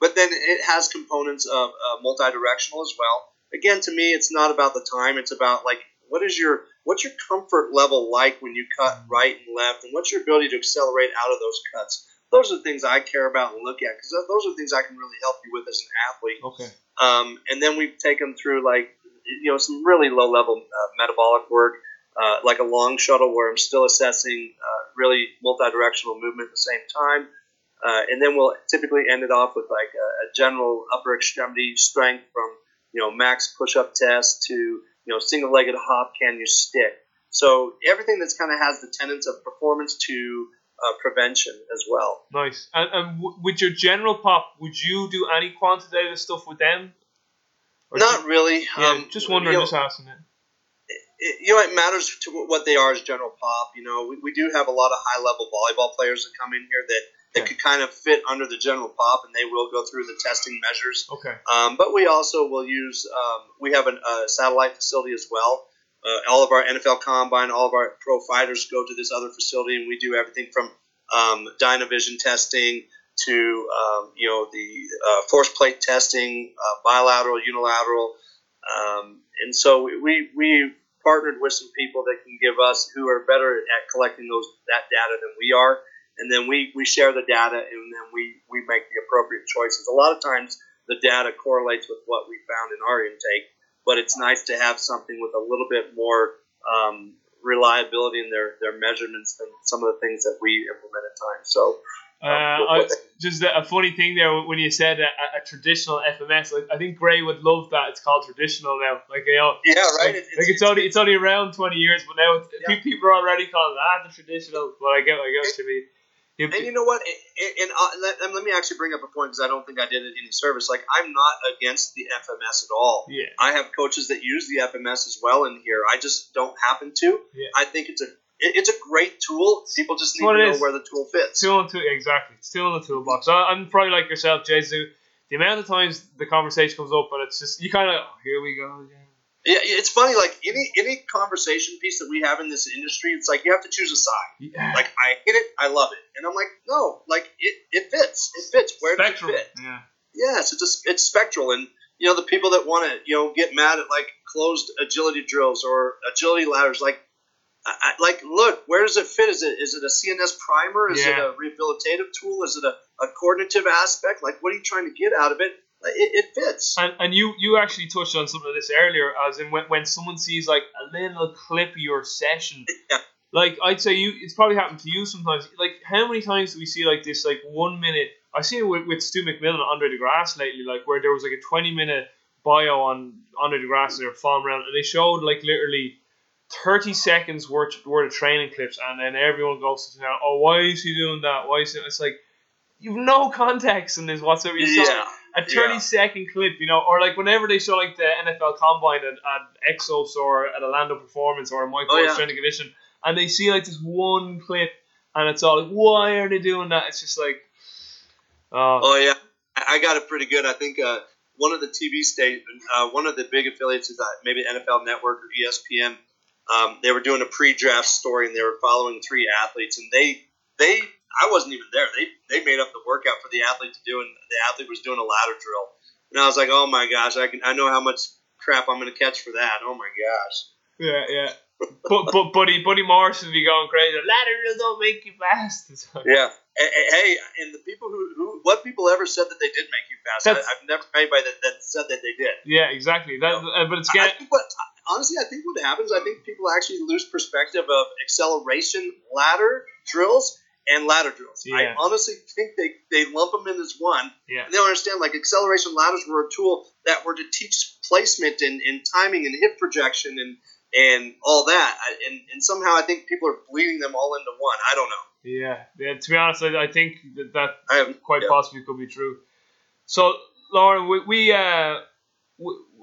But then it has components of uh, multi-directional as well. Again, to me, it's not about the time. It's about like what is your what's your comfort level like when you cut right and left, and what's your ability to accelerate out of those cuts. Those are the things I care about and look at because those are things I can really help you with as an athlete. Okay. Um, and then we take them through like you know some really low level uh, metabolic work. uh, like a long shuttle where I'm still assessing uh, really multi-directional movement at the same time. Uh, and then we'll typically end it off with like a, a, general upper extremity strength from you know max push-up test to you know single-legged hop can you stick. So everything that's kind of has the tenets of performance to uh, prevention as well. Nice. And, and w- with your general pop, would you do any quantitative stuff with them? Or Not you, really. Yeah, um, just wondering, you know, just asking it. it. You know, it matters to what they are as general pop. You know, we, we do have a lot of high level volleyball players that come in here that, that yeah. could kind of fit under the general pop, and they will go through the testing measures. Okay. Um, but we also will use, um, we have an, a satellite facility as well uh, all of our NFL combine, all of our pro fighters go to this other facility, and we do everything from um, Dynavision testing to um, you know the uh, force plate testing, uh, bilateral, unilateral, um, and so we we partnered with some people that can give us who are better at collecting those that data than we are, and then we we share the data and then we we make the appropriate choices. A lot of times the data correlates with what we found in our intake but it's nice to have something with a little bit more um, reliability in their, their measurements than some of the things that we implement at times. So, um, uh, just a, funny thing there when you said a, a, traditional FMS. Like, I think Gray would love that it's called traditional now. Like you know, yeah, right. Like, it's, like it's, only it's only around twenty years, but now yeah. people are already calling it ah the traditional. But I get I get what you mean. And you know what? And, uh, let, let, me actually bring up a point because I don't think I did it any service. Like I'm not against the FMS at all. Yeah. I have coaches that use the FMS as well in here. I just don't happen to. Yeah. I think it's a it's a great tool. People just need to know is. where the tool fits. Tool in tool, exactly. It's tool in the toolbox. So I'm probably like yourself, Jesu. The amount of times the conversation comes up, but it's just you kind of oh, here we go again. Yeah, it's funny. Like any any conversation piece that we have in this industry, it's like you have to choose a side. Yeah. Like I hit it, I love it, and I'm like, no, like it, it fits. It fits. Where spectral. does it fit? Yeah. Yes, it's a, it's spectral, and you know the people that want to you know get mad at like closed agility drills or agility ladders, like I, like look, where does it fit? Is it is it a CNS primer? Is yeah. it a rehabilitative tool? Is it a, a coordinative aspect? Like what are you trying to get out of it? It, it fits. And, and you you actually touched on some of this earlier, as in when, when someone sees like a little clip of your session. (laughs) Yeah. Like I'd say you, it's probably happened to you sometimes. Like how many times do we see like this like one minute? I see it with, with Stu McMillan Andre De Grasse lately, like where there was like a twenty minute bio on Andre De Grasse and were following around, and they showed like literally. 30 seconds worth, worth of training clips, and then everyone goes to, now oh, why is he doing that? Why is it? It's like, you've no context in this whatsoever. You yeah a 30 yeah. second clip, you know, or like whenever they show like the NFL Combine at, at Exos or at Orlando Performance or Mike oh, yeah. Strength and Condition, and they see like this one clip, and it's all like, why are they doing that? It's just like, oh, oh yeah, I got it pretty good. I think uh, one of the TV state, uh, one of the big affiliates is uh, maybe NFL Network or ESPN. Um, they were doing a pre-draft story, and they were following three athletes, and they they I wasn't even there. They they made up the workout for the athlete to do, and the athlete was doing a ladder drill. And I was like, oh my gosh, I can I know how much crap I'm gonna catch for that. Oh my gosh. Yeah, yeah. but but Buddy Buddy Morris would be going crazy. Ladder drills don't make you fast. (laughs) yeah. Hey, and the people who, who what people ever said that they did make you fast? I, have never met anybody that, that said that they did. Yeah, exactly. That, uh, but it's getting. I think honestly, I think what happens, I think people actually lose perspective of acceleration ladder drills and ladder drills. Yeah. I honestly think they, they lump them in as one. Yeah. And they don't understand like acceleration ladders were a tool that were to teach placement and, and timing and hip projection and and all that. And, and somehow I think people are bleeding them all into one. I don't know. Yeah. Yeah. To be honest, I, I think that that have, quite yeah. possibly could be true. So, Loren, we, we uh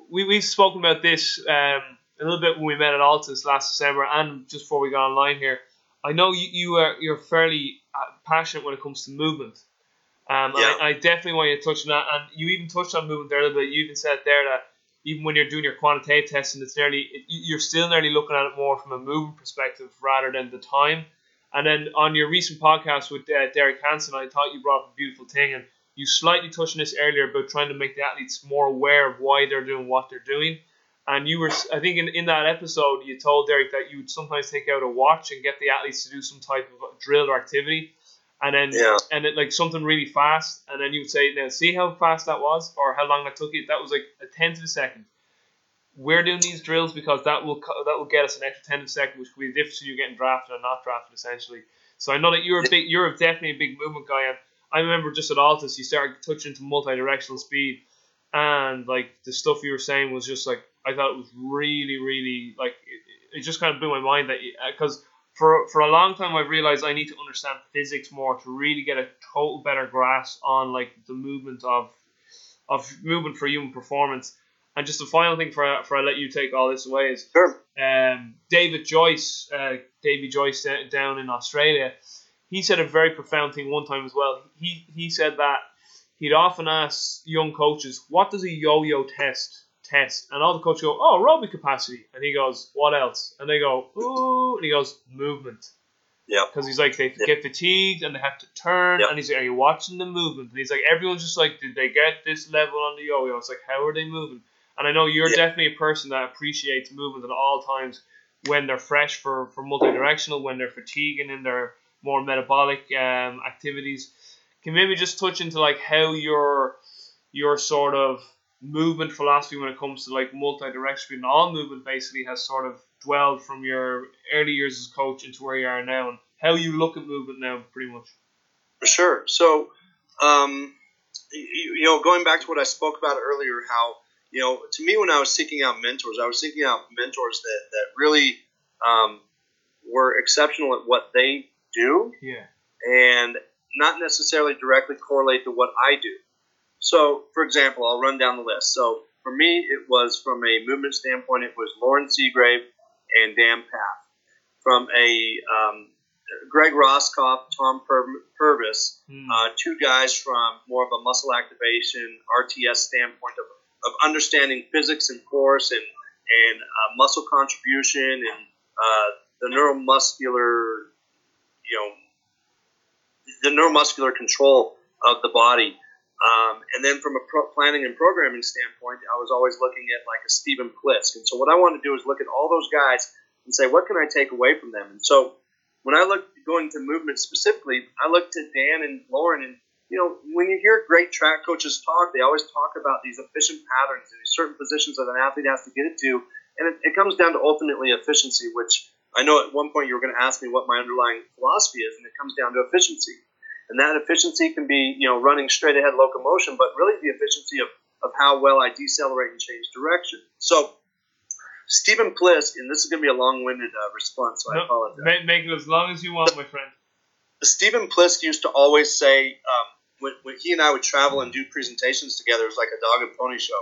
we, we've spoken about this um, a little bit when we met at Altis last December and just before we got online here. I know you, you are you're fairly uh, passionate when it comes to movement. Um, yeah. I, I, definitely want you to touch on that, and you even touched on movement there a little bit. You even said there that even when you're doing your quantitative testing, it's nearly you're still nearly looking at it more from a movement perspective rather than the time. And then on your recent podcast with uh, Derek Hansen, I thought you brought up a beautiful thing, and you slightly touched on this earlier about trying to make the athletes more aware of why they're doing what they're doing. And you were, I think, in, in that episode, you told Derek that you would sometimes take out a watch and get the athletes to do some type of drill or activity, and then yeah. and it like something really fast, and then you would say, "Now, see how fast that was, or how long that took you? That was like a tenth of a second. we're doing these drills because that will that will get us an extra tenth of a second, which will be the difference between you getting drafted or not drafted, essentially. So I know that you're a big, you're definitely a big movement guy, and I remember just at Altis, you started touching to multi-directional speed, and like the stuff you were saying was just like I thought it was really, really like it, it just kind of blew my mind that because for for a long time I've realized I need to understand physics more to really get a total better grasp on like the movement of of movement for human performance. And just the final thing for for I let you take all this away is Sure. um, David Joyce, uh, Davy Joyce uh, down in Australia, he said a very profound thing one time as well. He he said that he'd often ask young coaches, "What does a yo-yo test test?" And all the coaches go, "Oh, aerobic capacity," and he goes, "What else?" And they go, "Ooh," and he goes, "Movement." Yeah. Because he's like, they Yeah. get fatigued and they have to turn, Yeah. and he's like, "Are you watching the movement?" And he's like, everyone's just like, "Did they get this level on the yo-yo?" It's like, how are they moving? And I know you're Yeah. definitely a person that appreciates movement at all times when they're fresh for, for multi-directional, when they're fatiguing in their more metabolic um, activities. Can you maybe just touch into like how your your sort of movement philosophy when it comes to like multi-directional and all movement basically has sort of dwelled from your early years as coach into where you are now and how you look at movement now pretty much. Sure. So, um, you, you know, going back to what I spoke about earlier, how you know, to me, when I was seeking out mentors, I was seeking out mentors that that really um, were exceptional at what they do, Yeah. and not necessarily directly correlate to what I do. So, for example, I'll run down the list. So, for me, it was from a movement standpoint, it was Loren Seagrave and Dan Pfaff. From a um, Greg Roskopf, Tom Pur- Purvis, Hmm. uh, two guys from more of a muscle activation RTS standpoint of, of understanding physics and force and and uh, muscle contribution and uh, the neuromuscular, you know, the neuromuscular control of the body. Um, and then from a pro- planning and programming standpoint, I was always looking at like a Stephen Plisk. And so what I want to do is look at all those guys and say, what can I take away from them? And so when I look going to movement specifically, I looked at Dan and Loren, and you know, when you hear great track coaches talk, they always talk about these efficient patterns and these certain positions that an athlete has to get it to, and it, it comes down to ultimately efficiency. Which I know at one point you were going to ask me what my underlying philosophy is, and it comes down to efficiency. And that efficiency can be, you know, running straight ahead locomotion, but really the efficiency of, of how well I decelerate and change direction. So, Stephen Plisk, and this is going to be a long-winded uh, response, so I No, apologize. Make, make it as long as you want, my friend. Stephen Plisk used to always say um, when, when he and I would travel and do presentations together, it was like a dog and pony show.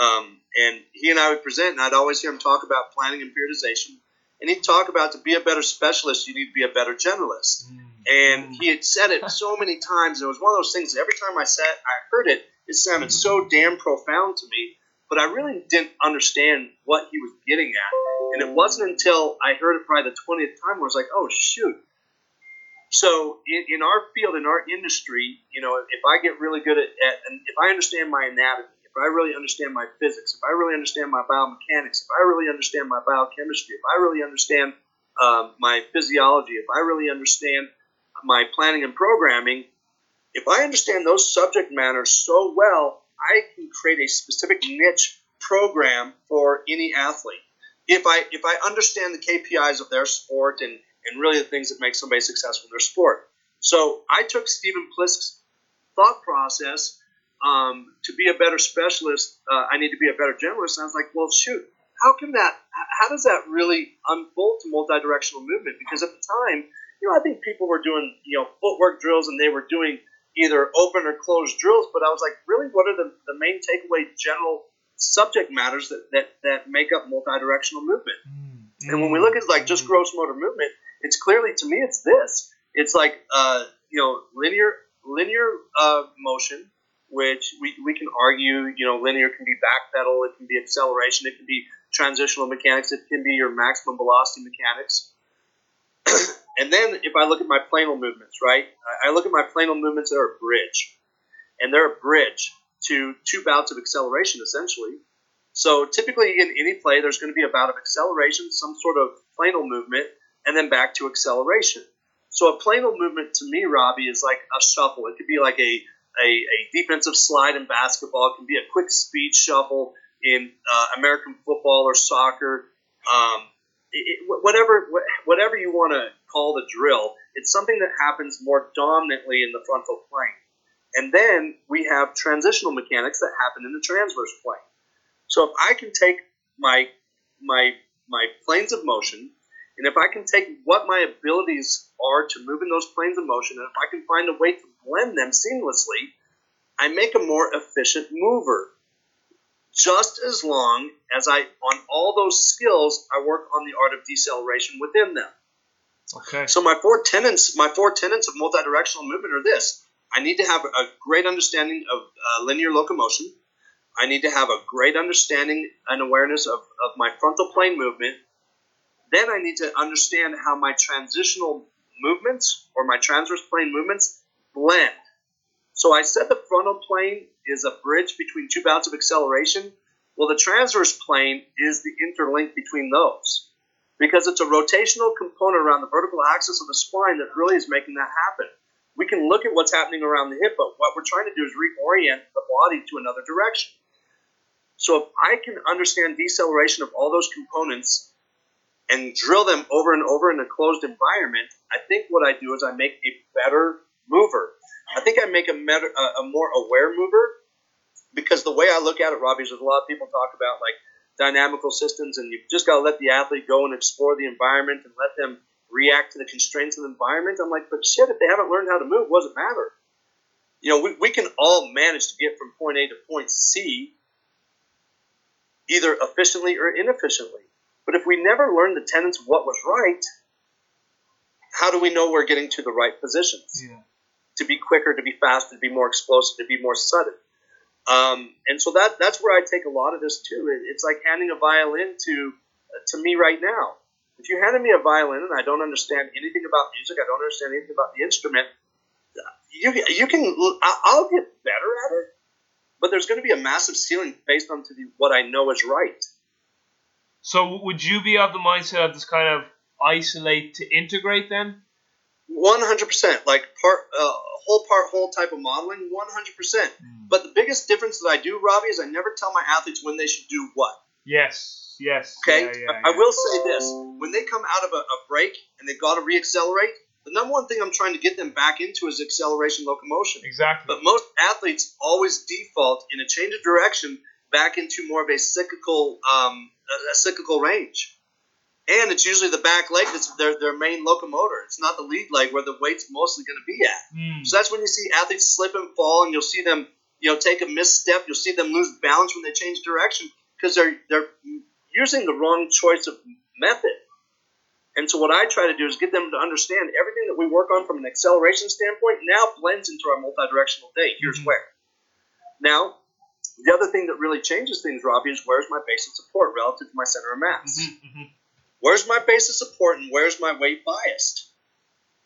Um, and he and I would present, and I'd always hear him talk about planning and periodization. And he'd talk about to be a better specialist, you need to be a better generalist. And he had said it so many times, it was one of those things. that Every time I said I heard it. It sounded so damn profound to me, but I really didn't understand what he was getting at. And it wasn't until I heard it probably the twentieth time where I was like, "Oh shoot!" So in, in our field, in our industry, you know, if I get really good at, at, and if I understand my anatomy, if I really understand my physics, if I really understand my biomechanics, if I really understand my biochemistry, if I really understand um, my physiology, if I really understand my planning and programming, if I understand those subject matters so well, I can create a specific niche program for any athlete. If I if I understand the KPIs of their sport and and really the things that make somebody successful in their sport. So I took Stephen Plisk's thought process um, to be a better specialist. Uh, I need to be a better generalist. And I was like, well, shoot, how can that? How does that really unfold to multi-directional movement? Because at the time, you know, I think people were doing you know footwork drills and they were doing either open or closed drills. But I was like, really, what are the, the main takeaway general subject matters that, that, that make up multi-directional movement? And when we look at like just gross motor movement, it's clearly to me it's this. It's like uh, you know linear linear uh, motion, which we, we can argue you know linear can be back pedal, it can be acceleration, it can be transitional mechanics, it can be your maximum velocity mechanics. And then if I look at my planal movements, right? I, look at my planal movements that are a bridge, and they're a bridge to two bouts of acceleration essentially. So typically in any play, there's going to be a bout of acceleration, some sort of planal movement, and then back to acceleration. So a planal movement to me, Robbie, is like a shuffle. It could be like a, a, a defensive slide in basketball. It can be a quick speed shuffle. in uh, American football or soccer, um, it, whatever whatever you want to call the drill, it's something that happens more dominantly in the frontal plane. And then we have transitional mechanics that happen in the transverse plane. So if I can take my my my planes of motion, and if I can take what my abilities are to move in those planes of motion, and if I can find a way to blend them seamlessly, I make a more efficient mover. Just as long as I, on all those skills, I work on the art of deceleration within them. Okay. So my four tenets, my four tenets of multidirectional movement are this: I need to have a great understanding of uh, linear locomotion. I need to have a great understanding and awareness of, of my frontal plane movement. Then I need to understand how my transitional movements or my transverse plane movements blend. So I said the frontal plane is a bridge between two bouts of acceleration. Well, the transverse plane is the interlink between those because it's a rotational component around the vertical axis of the spine that really is making that happen. We can look at what's happening around the hip, but what we're trying to do is reorient the body to another direction. So if I can understand deceleration of all those components and drill them over and over in a closed environment, I think what I do is I make a better mover. I think I make a, better, a more aware mover because the way I look at it, Robbie, is there's a lot of people talk about like dynamical systems, and you've just got to let the athlete go and explore the environment and let them react to the constraints of the environment. I'm like, but shit, if they haven't learned how to move, what does it matter? You know, we, we can all manage to get from point A to point C either efficiently or inefficiently. But if we never learn the tenets of what was right, how do we know we're getting to the right positions? Yeah. To be quicker, to be faster, to be more explosive, to be more sudden. Um, and so that that's where I take a lot of this too. It, it's like handing a violin to to me right now. If you handed me a violin and I don't understand anything about music, I don't understand anything about the instrument, you you can I'll get better at it, but there's going to be a massive ceiling based on to the, what I know is right. So would you be of the mindset of this kind of isolate to integrate then? One hundred percent, like part uh, whole part whole type of modeling. One hundred percent. Hmm. But the biggest difference that I do, Robbie, is I never tell my athletes when they should do what. Yes, yes. Okay, yeah, yeah, I will say this: when they come out of a, a break and they've got to reaccelerate, the number one thing I'm trying to get them back into is acceleration locomotion. Exactly. But most athletes always default in a change of direction back into more of a cyclical, um, a, a cyclical range. And it's usually the back leg that's their, their main locomotor. It's not the lead leg where the weight's mostly going to be at. Mm. So that's when you see athletes slip and fall, and you'll see them, you know, take a misstep. You'll see them lose balance when they change direction because they're they're using the wrong choice of method. And so what I try to do is get them to understand everything that we work on from an acceleration standpoint now blends into our multidirectional day. Here's Mhm. where. Now, the other thing that really changes things, Robbie, is where's my base of support relative to my center of mass. Mhm, mhm. Where's my base of support and where's my weight biased?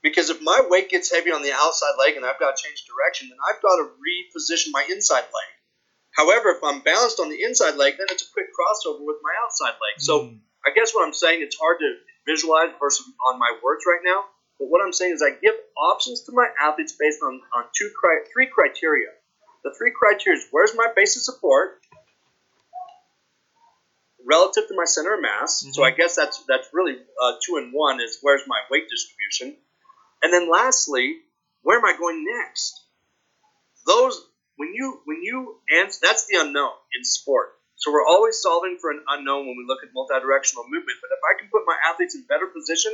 Because if my weight gets heavy on the outside leg and I've got to change direction, then I've got to reposition my inside leg. However, if I'm balanced on the inside leg, then it's a quick crossover with my outside leg. So Mm. I guess what I'm saying, it's hard to visualize versus on my words right now. But what I'm saying is I give options to my athletes based on, on two cri- three criteria. The three criteria is where's my base of support relative to my center of mass. So Mhm. I guess that's that's really uh, two and one is where's my weight distribution, and then lastly, where am I going next? Those when you when you answer that's the unknown in sport. So we're always solving for an unknown when we look at multidirectional movement. But if I can put my athletes in better position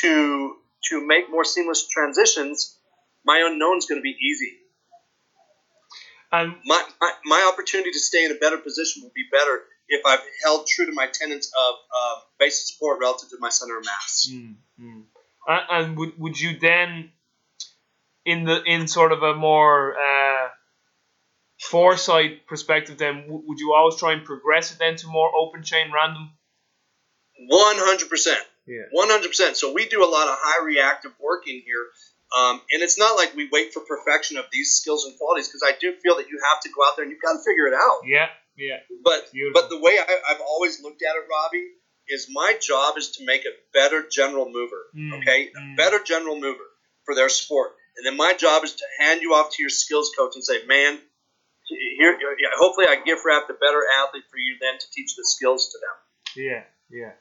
to to make more seamless transitions, my unknown is going to be easy. And My, my my opportunity to stay in a better position will be better if I've held true to my tenets of uh, basic support relative to my center of mass. Mm, mm. And, would would you then, in the in sort of a more uh, foresight perspective, then w- would you always try and progress it then to more open chain random? One hundred percent. Yeah. One hundred percent. So we do a lot of high reactive work in here, um, and it's not like we wait for perfection of these skills and qualities because I do feel that you have to go out there and you've got to figure it out. Yeah, yeah. But Beautiful. but the way I, I've always looked at it, Robbie, is my job is to make a better general mover. Mm, Okay, mm. a better general mover for their sport, and then my job is to hand you off to your skills coach and say, man, here, hopefully, I gift wrapped a better athlete for you then to teach the skills to them. Yeah, yeah.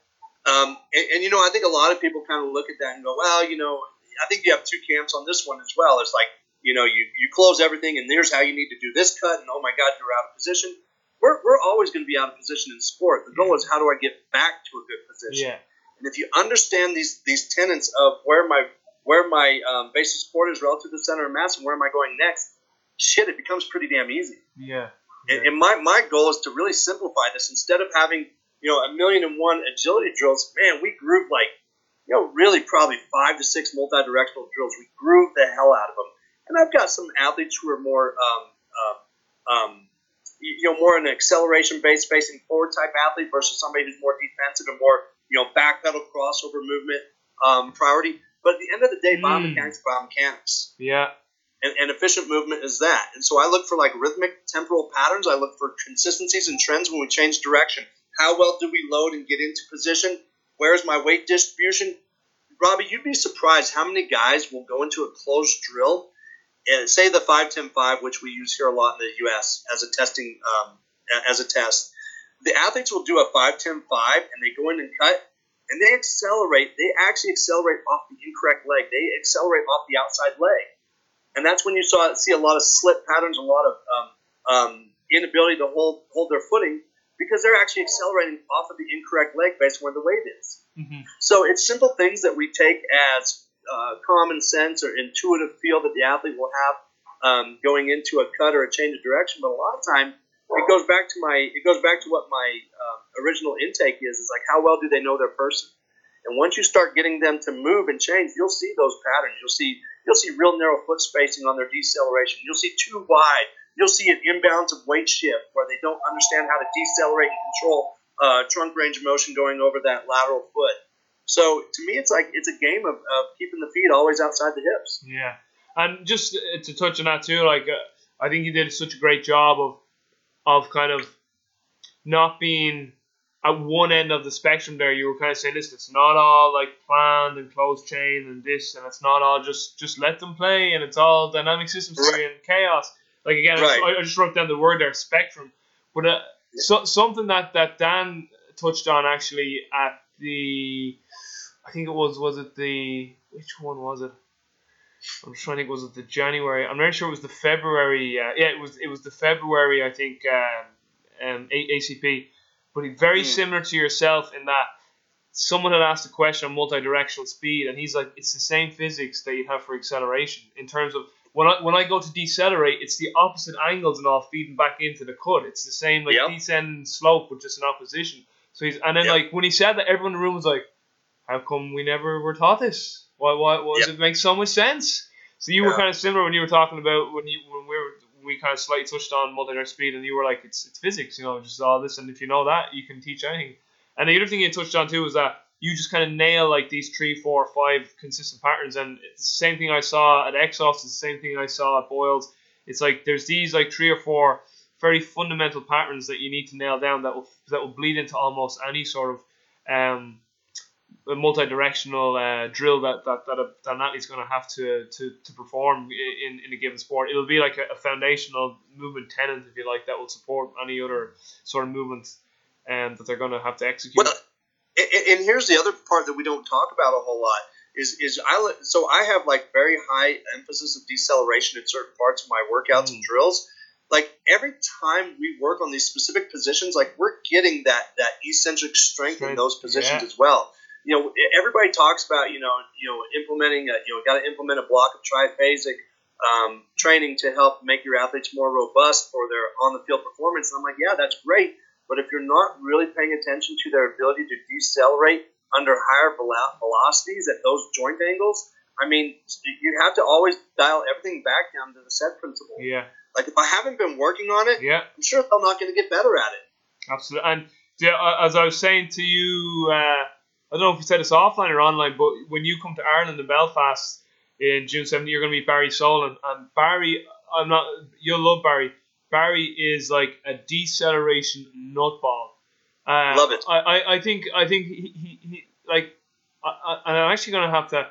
Um, and, and, you know, I think a lot of people kind of look at that and go, well, you know, I think you have two camps on this one as well. It's like, you know, you, you close everything and there's how you need to do this cut, and oh my God, you're out of position. We're, we're always going to be out of position in sport. The goal is how do I get back to a good position? Yeah. And if you understand these these tenets of where my where my um, base of support is relative to the center of mass and where am I going next, shit, it becomes pretty damn easy. Yeah. yeah. And, and my, my goal is to really simplify this. Instead of having you know a million and one agility drills, man, we group like you know really probably five to six multi-directional drills. We groove the hell out of them. And I've got some athletes who are more um, um, um you know more an acceleration based facing forward type athlete versus somebody who's more defensive and more you know backpedal crossover movement um, priority. But at the end of the day, mm. biomechanics, biomechanics. Yeah. And, and, efficient movement is that. And so I look for like rhythmic temporal patterns. I look for consistencies and trends when we change direction. How well do we load and get into position? Where's my weight distribution? Robbie, you'd be surprised how many guys will go into a closed drill and say the 5-10-5, which we use here a lot in the U.S. as a testing um, as a test. The athletes will do a 5-10-5 and they go in and cut and they accelerate. They actually accelerate off the incorrect leg. They accelerate off the outside leg, and that's when you saw see a lot of slip patterns, a lot of um, um, inability to hold hold their footing because they're actually accelerating off of the incorrect leg based on where the weight is. Mm-hmm. So it's simple things that we take as uh, common sense or intuitive feel that the athlete will have um, going into a cut or a change of direction, but a lot of time it goes back to my it goes back to what my um, original intake is. Is like how well do they know their person? And once you start getting them to move and change, you'll see those patterns. You'll see you'll see real narrow foot spacing on their deceleration. You'll see too wide. You'll see an imbalance of weight shift where they don't understand how to decelerate and control uh, trunk range of motion going over that lateral foot. So to me, it's like it's a game of, of keeping the feet always outside the hips. Yeah, and just to touch on that too, like uh, I think you did such a great job of of kind of not being at one end of the spectrum there. You were kind of saying, listen, it's not all like planned and closed chain and this, and it's not all just just let them play, and it's all dynamic systems right. and chaos. Like again, right. I, just, I, just, wrote down the word there, spectrum. But uh, so, something that that Dan touched on actually at the, I think it was was it the which one was it? I'm trying to think. Was it the January? I'm not sure. It was the February. Uh, yeah, it was. It was the February. I think um, um, ACP. But very mm. similar to yourself in that someone had asked a question on multi-directional speed, and he's like, it's the same physics that you have for acceleration in terms of when I when I go to decelerate, it's the opposite angles and all feeding back into the cut. It's the same like yep. descend slope, but just in opposition. So he's and then yep. like when he said that, everyone in the room was like, "How come we never were taught this? Why? Why? why yep. does it make so much sense?" So you yeah. were kind of similar when you were talking about when you when we were we kind of slightly touched on multi speed, and you were like, "It's it's physics, you know, just all this, and if you know that, you can teach anything." And the other thing you touched on too was that you just kind of nail like these three, four, five consistent patterns, and it's the same thing I saw at Exos. It's the same thing I saw at Boyles. It's like there's these like three or four very fundamental patterns that you need to nail down that will that will bleed into almost any sort of um, multi-directional uh, drill that that that, a, that an athlete's going to have to, to to perform in, in a given sport. It'll be like a, a, foundational movement tenant, if you like, that will support any other sort of movement um, that they're going to have to execute. Well, and, and here's the other part that we don't talk about a whole lot is is I so I have like very high emphasis of deceleration in certain parts of my workouts mm. and drills. Like every time we work on these specific positions, like we're getting that that eccentric strength, in those positions yeah. as well you know, everybody talks about, you know, you know, implementing, a, you know, got to implement a block of triphasic um, training to help make your athletes more robust for their on the field performance. And I'm like, yeah, that's great. But if you're not really paying attention to their ability to decelerate under higher velocities at those joint angles, I mean, you have to always dial everything back down to the SAID principle. Yeah. Like if I haven't been working on it, yeah, I'm sure I'm not going to get better at it. Absolutely. And as I was saying to you. Uh, I don't know if you said this offline or online, but when you come to Ireland and Belfast in June 17th, you're going to meet Barry Solan. And Barry, I'm not, you'll love Barry. Barry is like a deceleration nutball. Uh, love it. I, I, I think, I think he, he, he like, I, I, I'm actually going to have to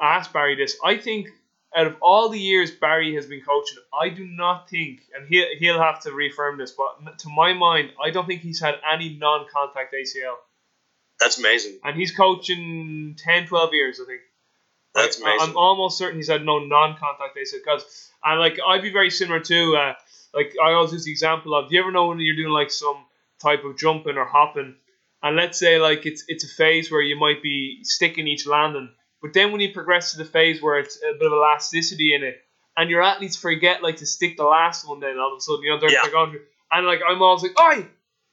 ask Barry this. I think out of all the years Barry has been coaching, I do not think, and he he'll have to reaffirm this, but to my mind, I don't think he's had any non-contact ACL. That's amazing. And he's coaching 10, 12 years, I think. That's amazing. I'm almost certain he's had no non-contact ACL because, and like I'd be very similar too. Uh, like I always use the example of, do you ever know when you're doing like some type of jumping or hopping, and let's say like it's it's a phase where you might be sticking each landing but then when you progress to the phase where it's a bit of elasticity in it, and your athletes forget like to stick the last one, then all of a sudden you know they're, yeah. they're going and like I'm always like, oi,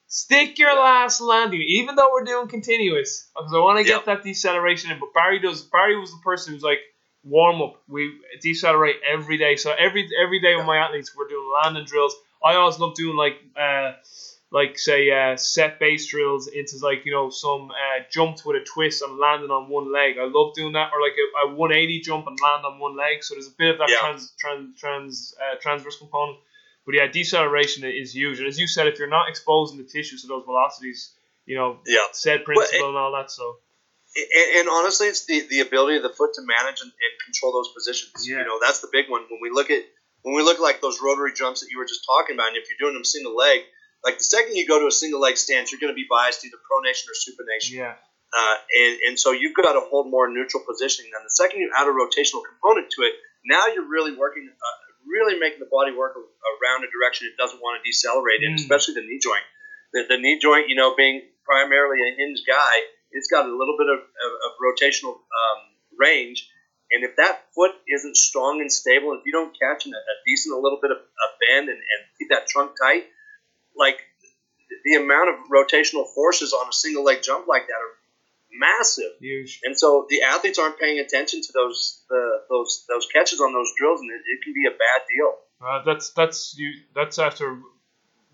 stick your last landing, even though we're doing continuous, because I want to get that deceleration in. But Barry does. Barry was the person who's like warm up. We decelerate every day. So every every day with my athletes, we're doing landing drills. I always love doing like. Uh, like say uh, set base drills into like you know some uh, jumps with a twist and landing on one leg. I love doing that, or like a, a 180 jump and land on one leg. So there's a bit of that yeah. trans trans trans uh, transverse component. But yeah, deceleration is huge, and as you said, if you're not exposing the tissues to those velocities, you know, yeah. said principle well, and all that. So. And, and, honestly, it's the, the ability of the foot to manage and, and control those positions. Yeah. You know, that's the big one. When we look at when we look at like those rotary jumps that you were just talking about, and if you're doing them single leg, like the second you go to a single leg stance, you're going to be biased either pronation or supination. Yeah. Uh, and, and so you've got to hold more neutral positioning. And the second you add a rotational component to it, now you're really working, uh, really making the body work around a direction it doesn't want to decelerate in, mm. especially the knee joint. The, the knee joint, you know, being primarily a hinge guy, it's got a little bit of, of, of rotational um, range. And if that foot isn't strong and stable, if you don't catch in a, a decent, a little bit of a bend and, and keep that trunk tight, like the amount of rotational forces on a single leg jump like that are massive. Huge. And so the athletes aren't paying attention to those the, those those catches on those drills, and it, it can be a bad deal. Uh, that's that's you. That's after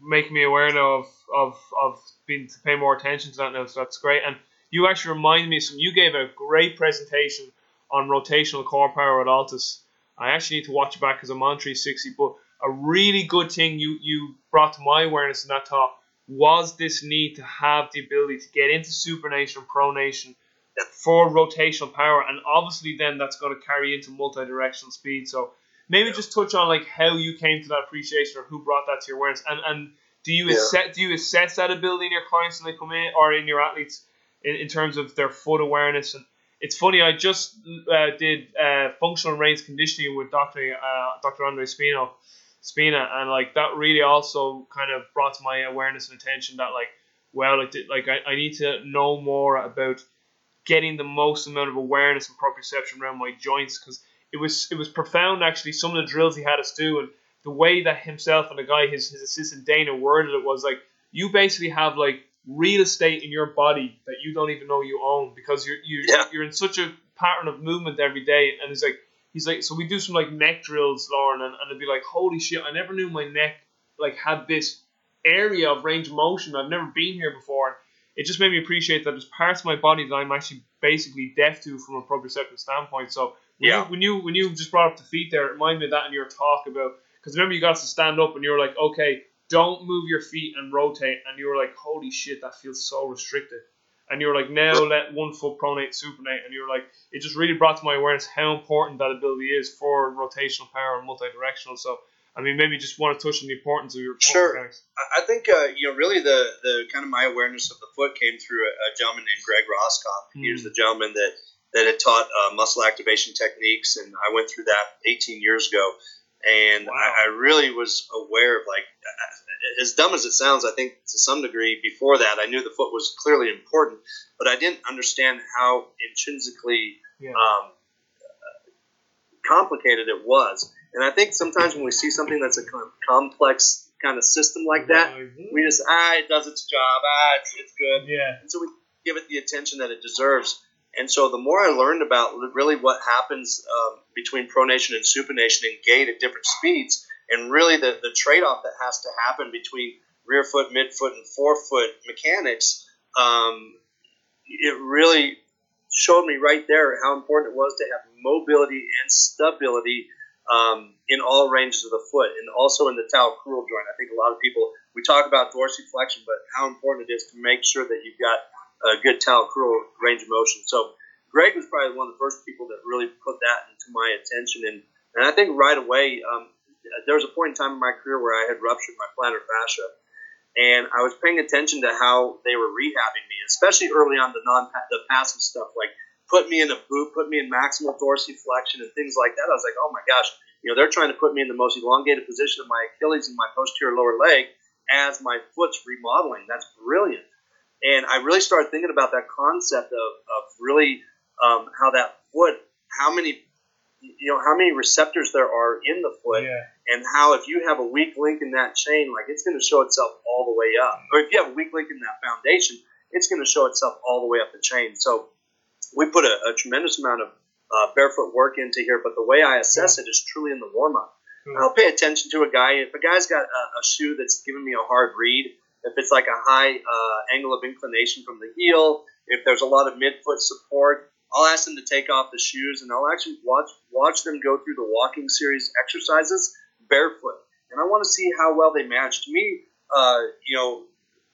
making me aware now of of of being to pay more attention to that now. So that's great. And you actually remind me. Some you gave a great presentation on rotational core power at Altis. I actually need to watch it back because I'm on 360, but a really good thing you, you brought to my awareness in that talk was this need to have the ability to get into supination and pronation for rotational power, and obviously then that's going to carry into multi-directional speed. So maybe just touch on like how you came to that appreciation or who brought that to your awareness, and and do you yeah. assess do you assess that ability in your clients when they come in or in your athletes in, in terms of their foot awareness and it's funny. I just uh, did uh, functional range conditioning with Doctor uh, Doctor Andre Spino, Spina, and like that really also kind of brought to my awareness and attention that like, well, like, like I, I need to know more about getting the most amount of awareness and proprioception around my joints because it was it was profound actually. Some of the drills he had us do and the way that himself and the guy his his assistant Dana worded it was like you basically have like real estate in your body that you don't even know you own because you're you, yeah. you're in such a pattern of movement every day and it's like he's like, so we do some like neck drills, Loren, and, and it'd be like, holy shit, I never knew my neck like had this area of range of motion. I've never been here before. It just made me appreciate that there's parts of my body that I'm actually basically deaf to from a proprioceptive standpoint. So when yeah. you when you when you just brought up the feet there, it reminded me of that in your talk about because remember you got to stand up and you were like, okay, don't move your feet and rotate, and you were like, holy shit, that feels so restricted and you were like, now let one foot pronate, supinate, and you were like, it just really brought to my awareness how important that ability is for rotational power and multi-directional. So, I mean, maybe just want to touch on the importance of your sure. I think uh, you know really the the kind of my awareness of the foot came through a, a gentleman named Greg Roskopf. Mm. He was hmm. the gentleman that that had taught uh, muscle activation techniques, and I went through that 18 years ago. And wow. I, I really was aware of like as dumb as it sounds, I think to some degree before that, I knew the foot was clearly important, but I didn't understand how intrinsically yeah. um, complicated it was. And I think sometimes when we see something that's a complex kind of system like that, we just ah, it does its job, ah, it's, it's good, yeah. And so we give it the attention that it deserves. And so the more I learned about really what happens um, between pronation and supination and gait at different speeds, and really the, the trade off that has to happen between rear foot, midfoot, and forefoot mechanics, um, it really showed me right there how important it was to have mobility and stability um, in all ranges of the foot and also in the talocrural joint. I think a lot of people, we talk about dorsiflexion, but how important it is to make sure that you've got a good talocrural range of motion. So Greg was probably one of the first people that really put that into my attention and And I think right away, um, there was a point in time in my career where I had ruptured my plantar fascia, and I was paying attention to how they were rehabbing me, especially early on the non the passive stuff like put me in a boot, put me in maximal dorsiflexion and things like that. I was like, oh my gosh, you know, they're trying to put me in the most elongated position of my Achilles and my posterior lower leg as my foot's remodeling. That's brilliant. And I really started thinking about that concept of, of really um, how that foot, how many, you know, how many receptors there are in the foot, Yeah. and how if you have a weak link in that chain, like it's going to show itself all the way up. Or if you have a weak link in that foundation, it's going to show itself all the way up the chain. So we put a, a tremendous amount of uh, barefoot work into here, but the way I assess it is truly in the warm up. Cool. I'll pay attention to a guy. If a guy's got a, a shoe that's giving me a hard read, if it's like a high uh, angle of inclination from the heel, if there's a lot of midfoot support, I'll ask them to take off the shoes and I'll actually watch watch them go through the walking series exercises barefoot, and I want to see how well they manage. To me, uh, you know,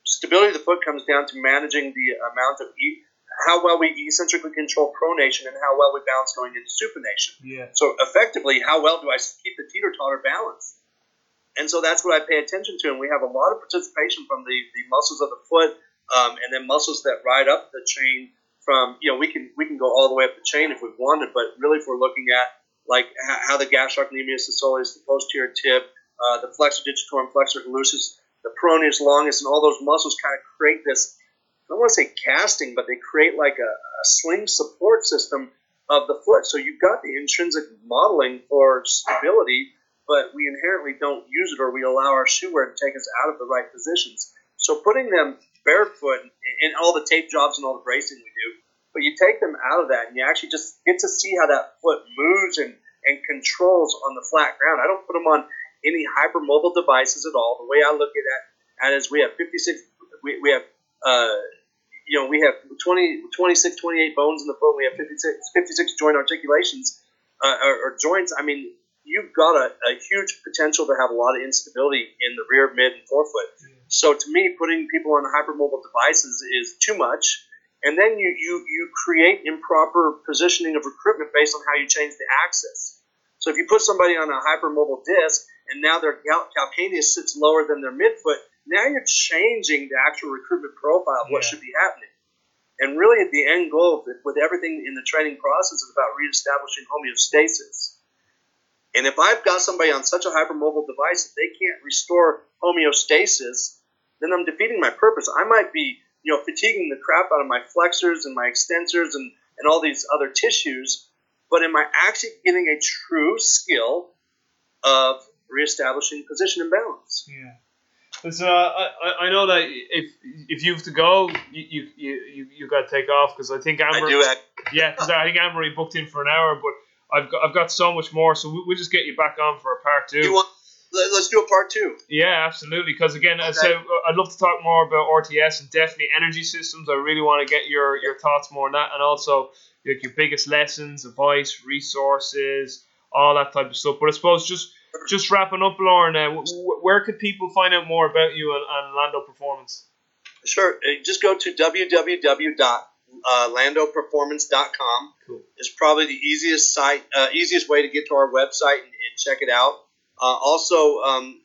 stability of the foot comes down to managing the amount of e- how well we eccentrically control pronation and how well we balance going into supination. Yeah. So effectively, how well do I keep the teeter totter balance? And so that's what I pay attention to. And we have a lot of participation from the, the muscles of the foot, um, and then muscles that ride up the chain. From you know, we can we can go all the way up the chain if we wanted, but really, if we're looking at like how, the gastrocnemius, soleus, the posterior tib, uh, the flexor digitorum, flexor hallucis, the peroneus longus, and all those muscles kind of create this. I don't want to say casting, but they create like a, a sling support system of the foot. So you've got the intrinsic modeling for stability, but we inherently don't use it or we allow our shoe wear to take us out of the right positions. So putting them barefoot in all the tape jobs and all the bracing we do, but you take them out of that and you actually just get to see how that foot moves and, and controls on the flat ground. I don't put them on any hypermobile devices at all. The way I look at that at is we have 56, we, we have, uh, you know, we have 20, 26, 28 bones in the foot. We have 56, 56 joint articulations uh, or, or joints. I mean, you've got a, a huge potential to have a lot of instability in the rear, mid, and forefoot. Mm. So to me, putting people on hypermobile devices is too much. And then you, you, you create improper positioning of recruitment based on how you change the axis. So if you put somebody on a hypermobile disc and now their cal- calcaneus sits lower than their midfoot, now you're changing the actual recruitment profile of what Yeah. should be happening. And really, at the end goal with- with everything in the training process is about reestablishing homeostasis. And if I've got somebody on such a hypermobile device that they can't restore homeostasis, then I'm defeating my purpose. I might be, you know, fatiguing the crap out of my flexors and my extensors and, and all these other tissues, but am I actually getting a true skill of reestablishing position and balance? Yeah. Listen, uh, I, I- know that if if you have to go, you you you, you, you got to take off because I think Amber. I do act. Yeah, because I think Anne Marie booked in for an hour, but I've got I've got so much more, so we, we'll just get you back on for a part two. You want? let- Let's do a part two. Yeah, absolutely. Because again, as I Okay. said, I'd love to talk more about RTS and definitely energy systems. I really want to get your, your thoughts more on that, and also like your biggest lessons, advice, resources, all that type of stuff. But I suppose just just wrapping up, Loren, uh, wh- wh- where could people find out more about you and, and Landow Performance? Sure. Uh, Just go to www.landowperformance.com. Cool. It's probably the easiest site, uh, easiest way to get to our website and, and check it out. Uh, also, um,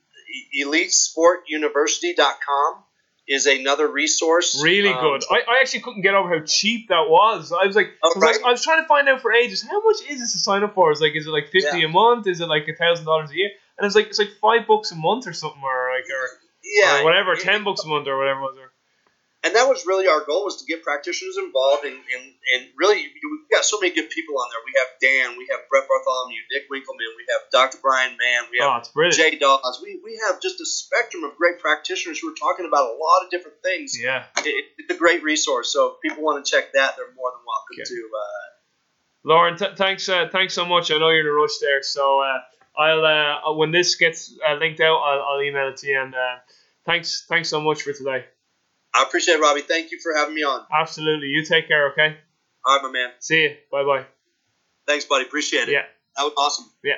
EliteSportUniversity.com is another resource. Really Um, good. I, I actually couldn't get over how cheap that was. I was like, Oh, I, was, right. I was trying to find out for ages how much is this to sign up for? It's like, is it like fifty a month? Is it like a thousand dollars a year? And it's like it's like five bucks a month or something, or like or, yeah, or whatever, ten bucks a month or whatever it was. Or, and that was really our goal was to get practitioners involved and, and, and really we've got so many good people on there we have dan we have brett bartholomew nick winkelman we have dr bryan mann we have oh, jay dawes we, we have just a spectrum of great practitioners who are talking about a lot of different things Yeah. it, it's a great resource so if people want to check that they're more than welcome Okay. to uh, Loren, th- thanks, uh, thanks so much. I know you're in a rush there, so uh, I'll uh, when this gets uh, linked out, I'll, I'll email it to you. And uh, thanks, thanks so much for today. I appreciate it robbie thank you for having me on Absolutely. You take care. Okay. all right my man See you. Bye bye. thanks buddy appreciate it Yeah. that was awesome Yeah.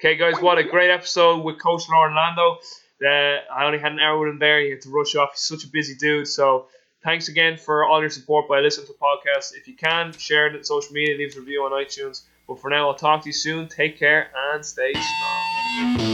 Okay, guys, what a great episode with Coach Loren Landow. Uh, I only had an hour with him there. He had to rush off. He's such a busy dude. So Thanks again for all your support by listening to podcasts. If you can, share it on social media, leave a review on iTunes. But for now, I'll talk to you soon. Take care and stay strong.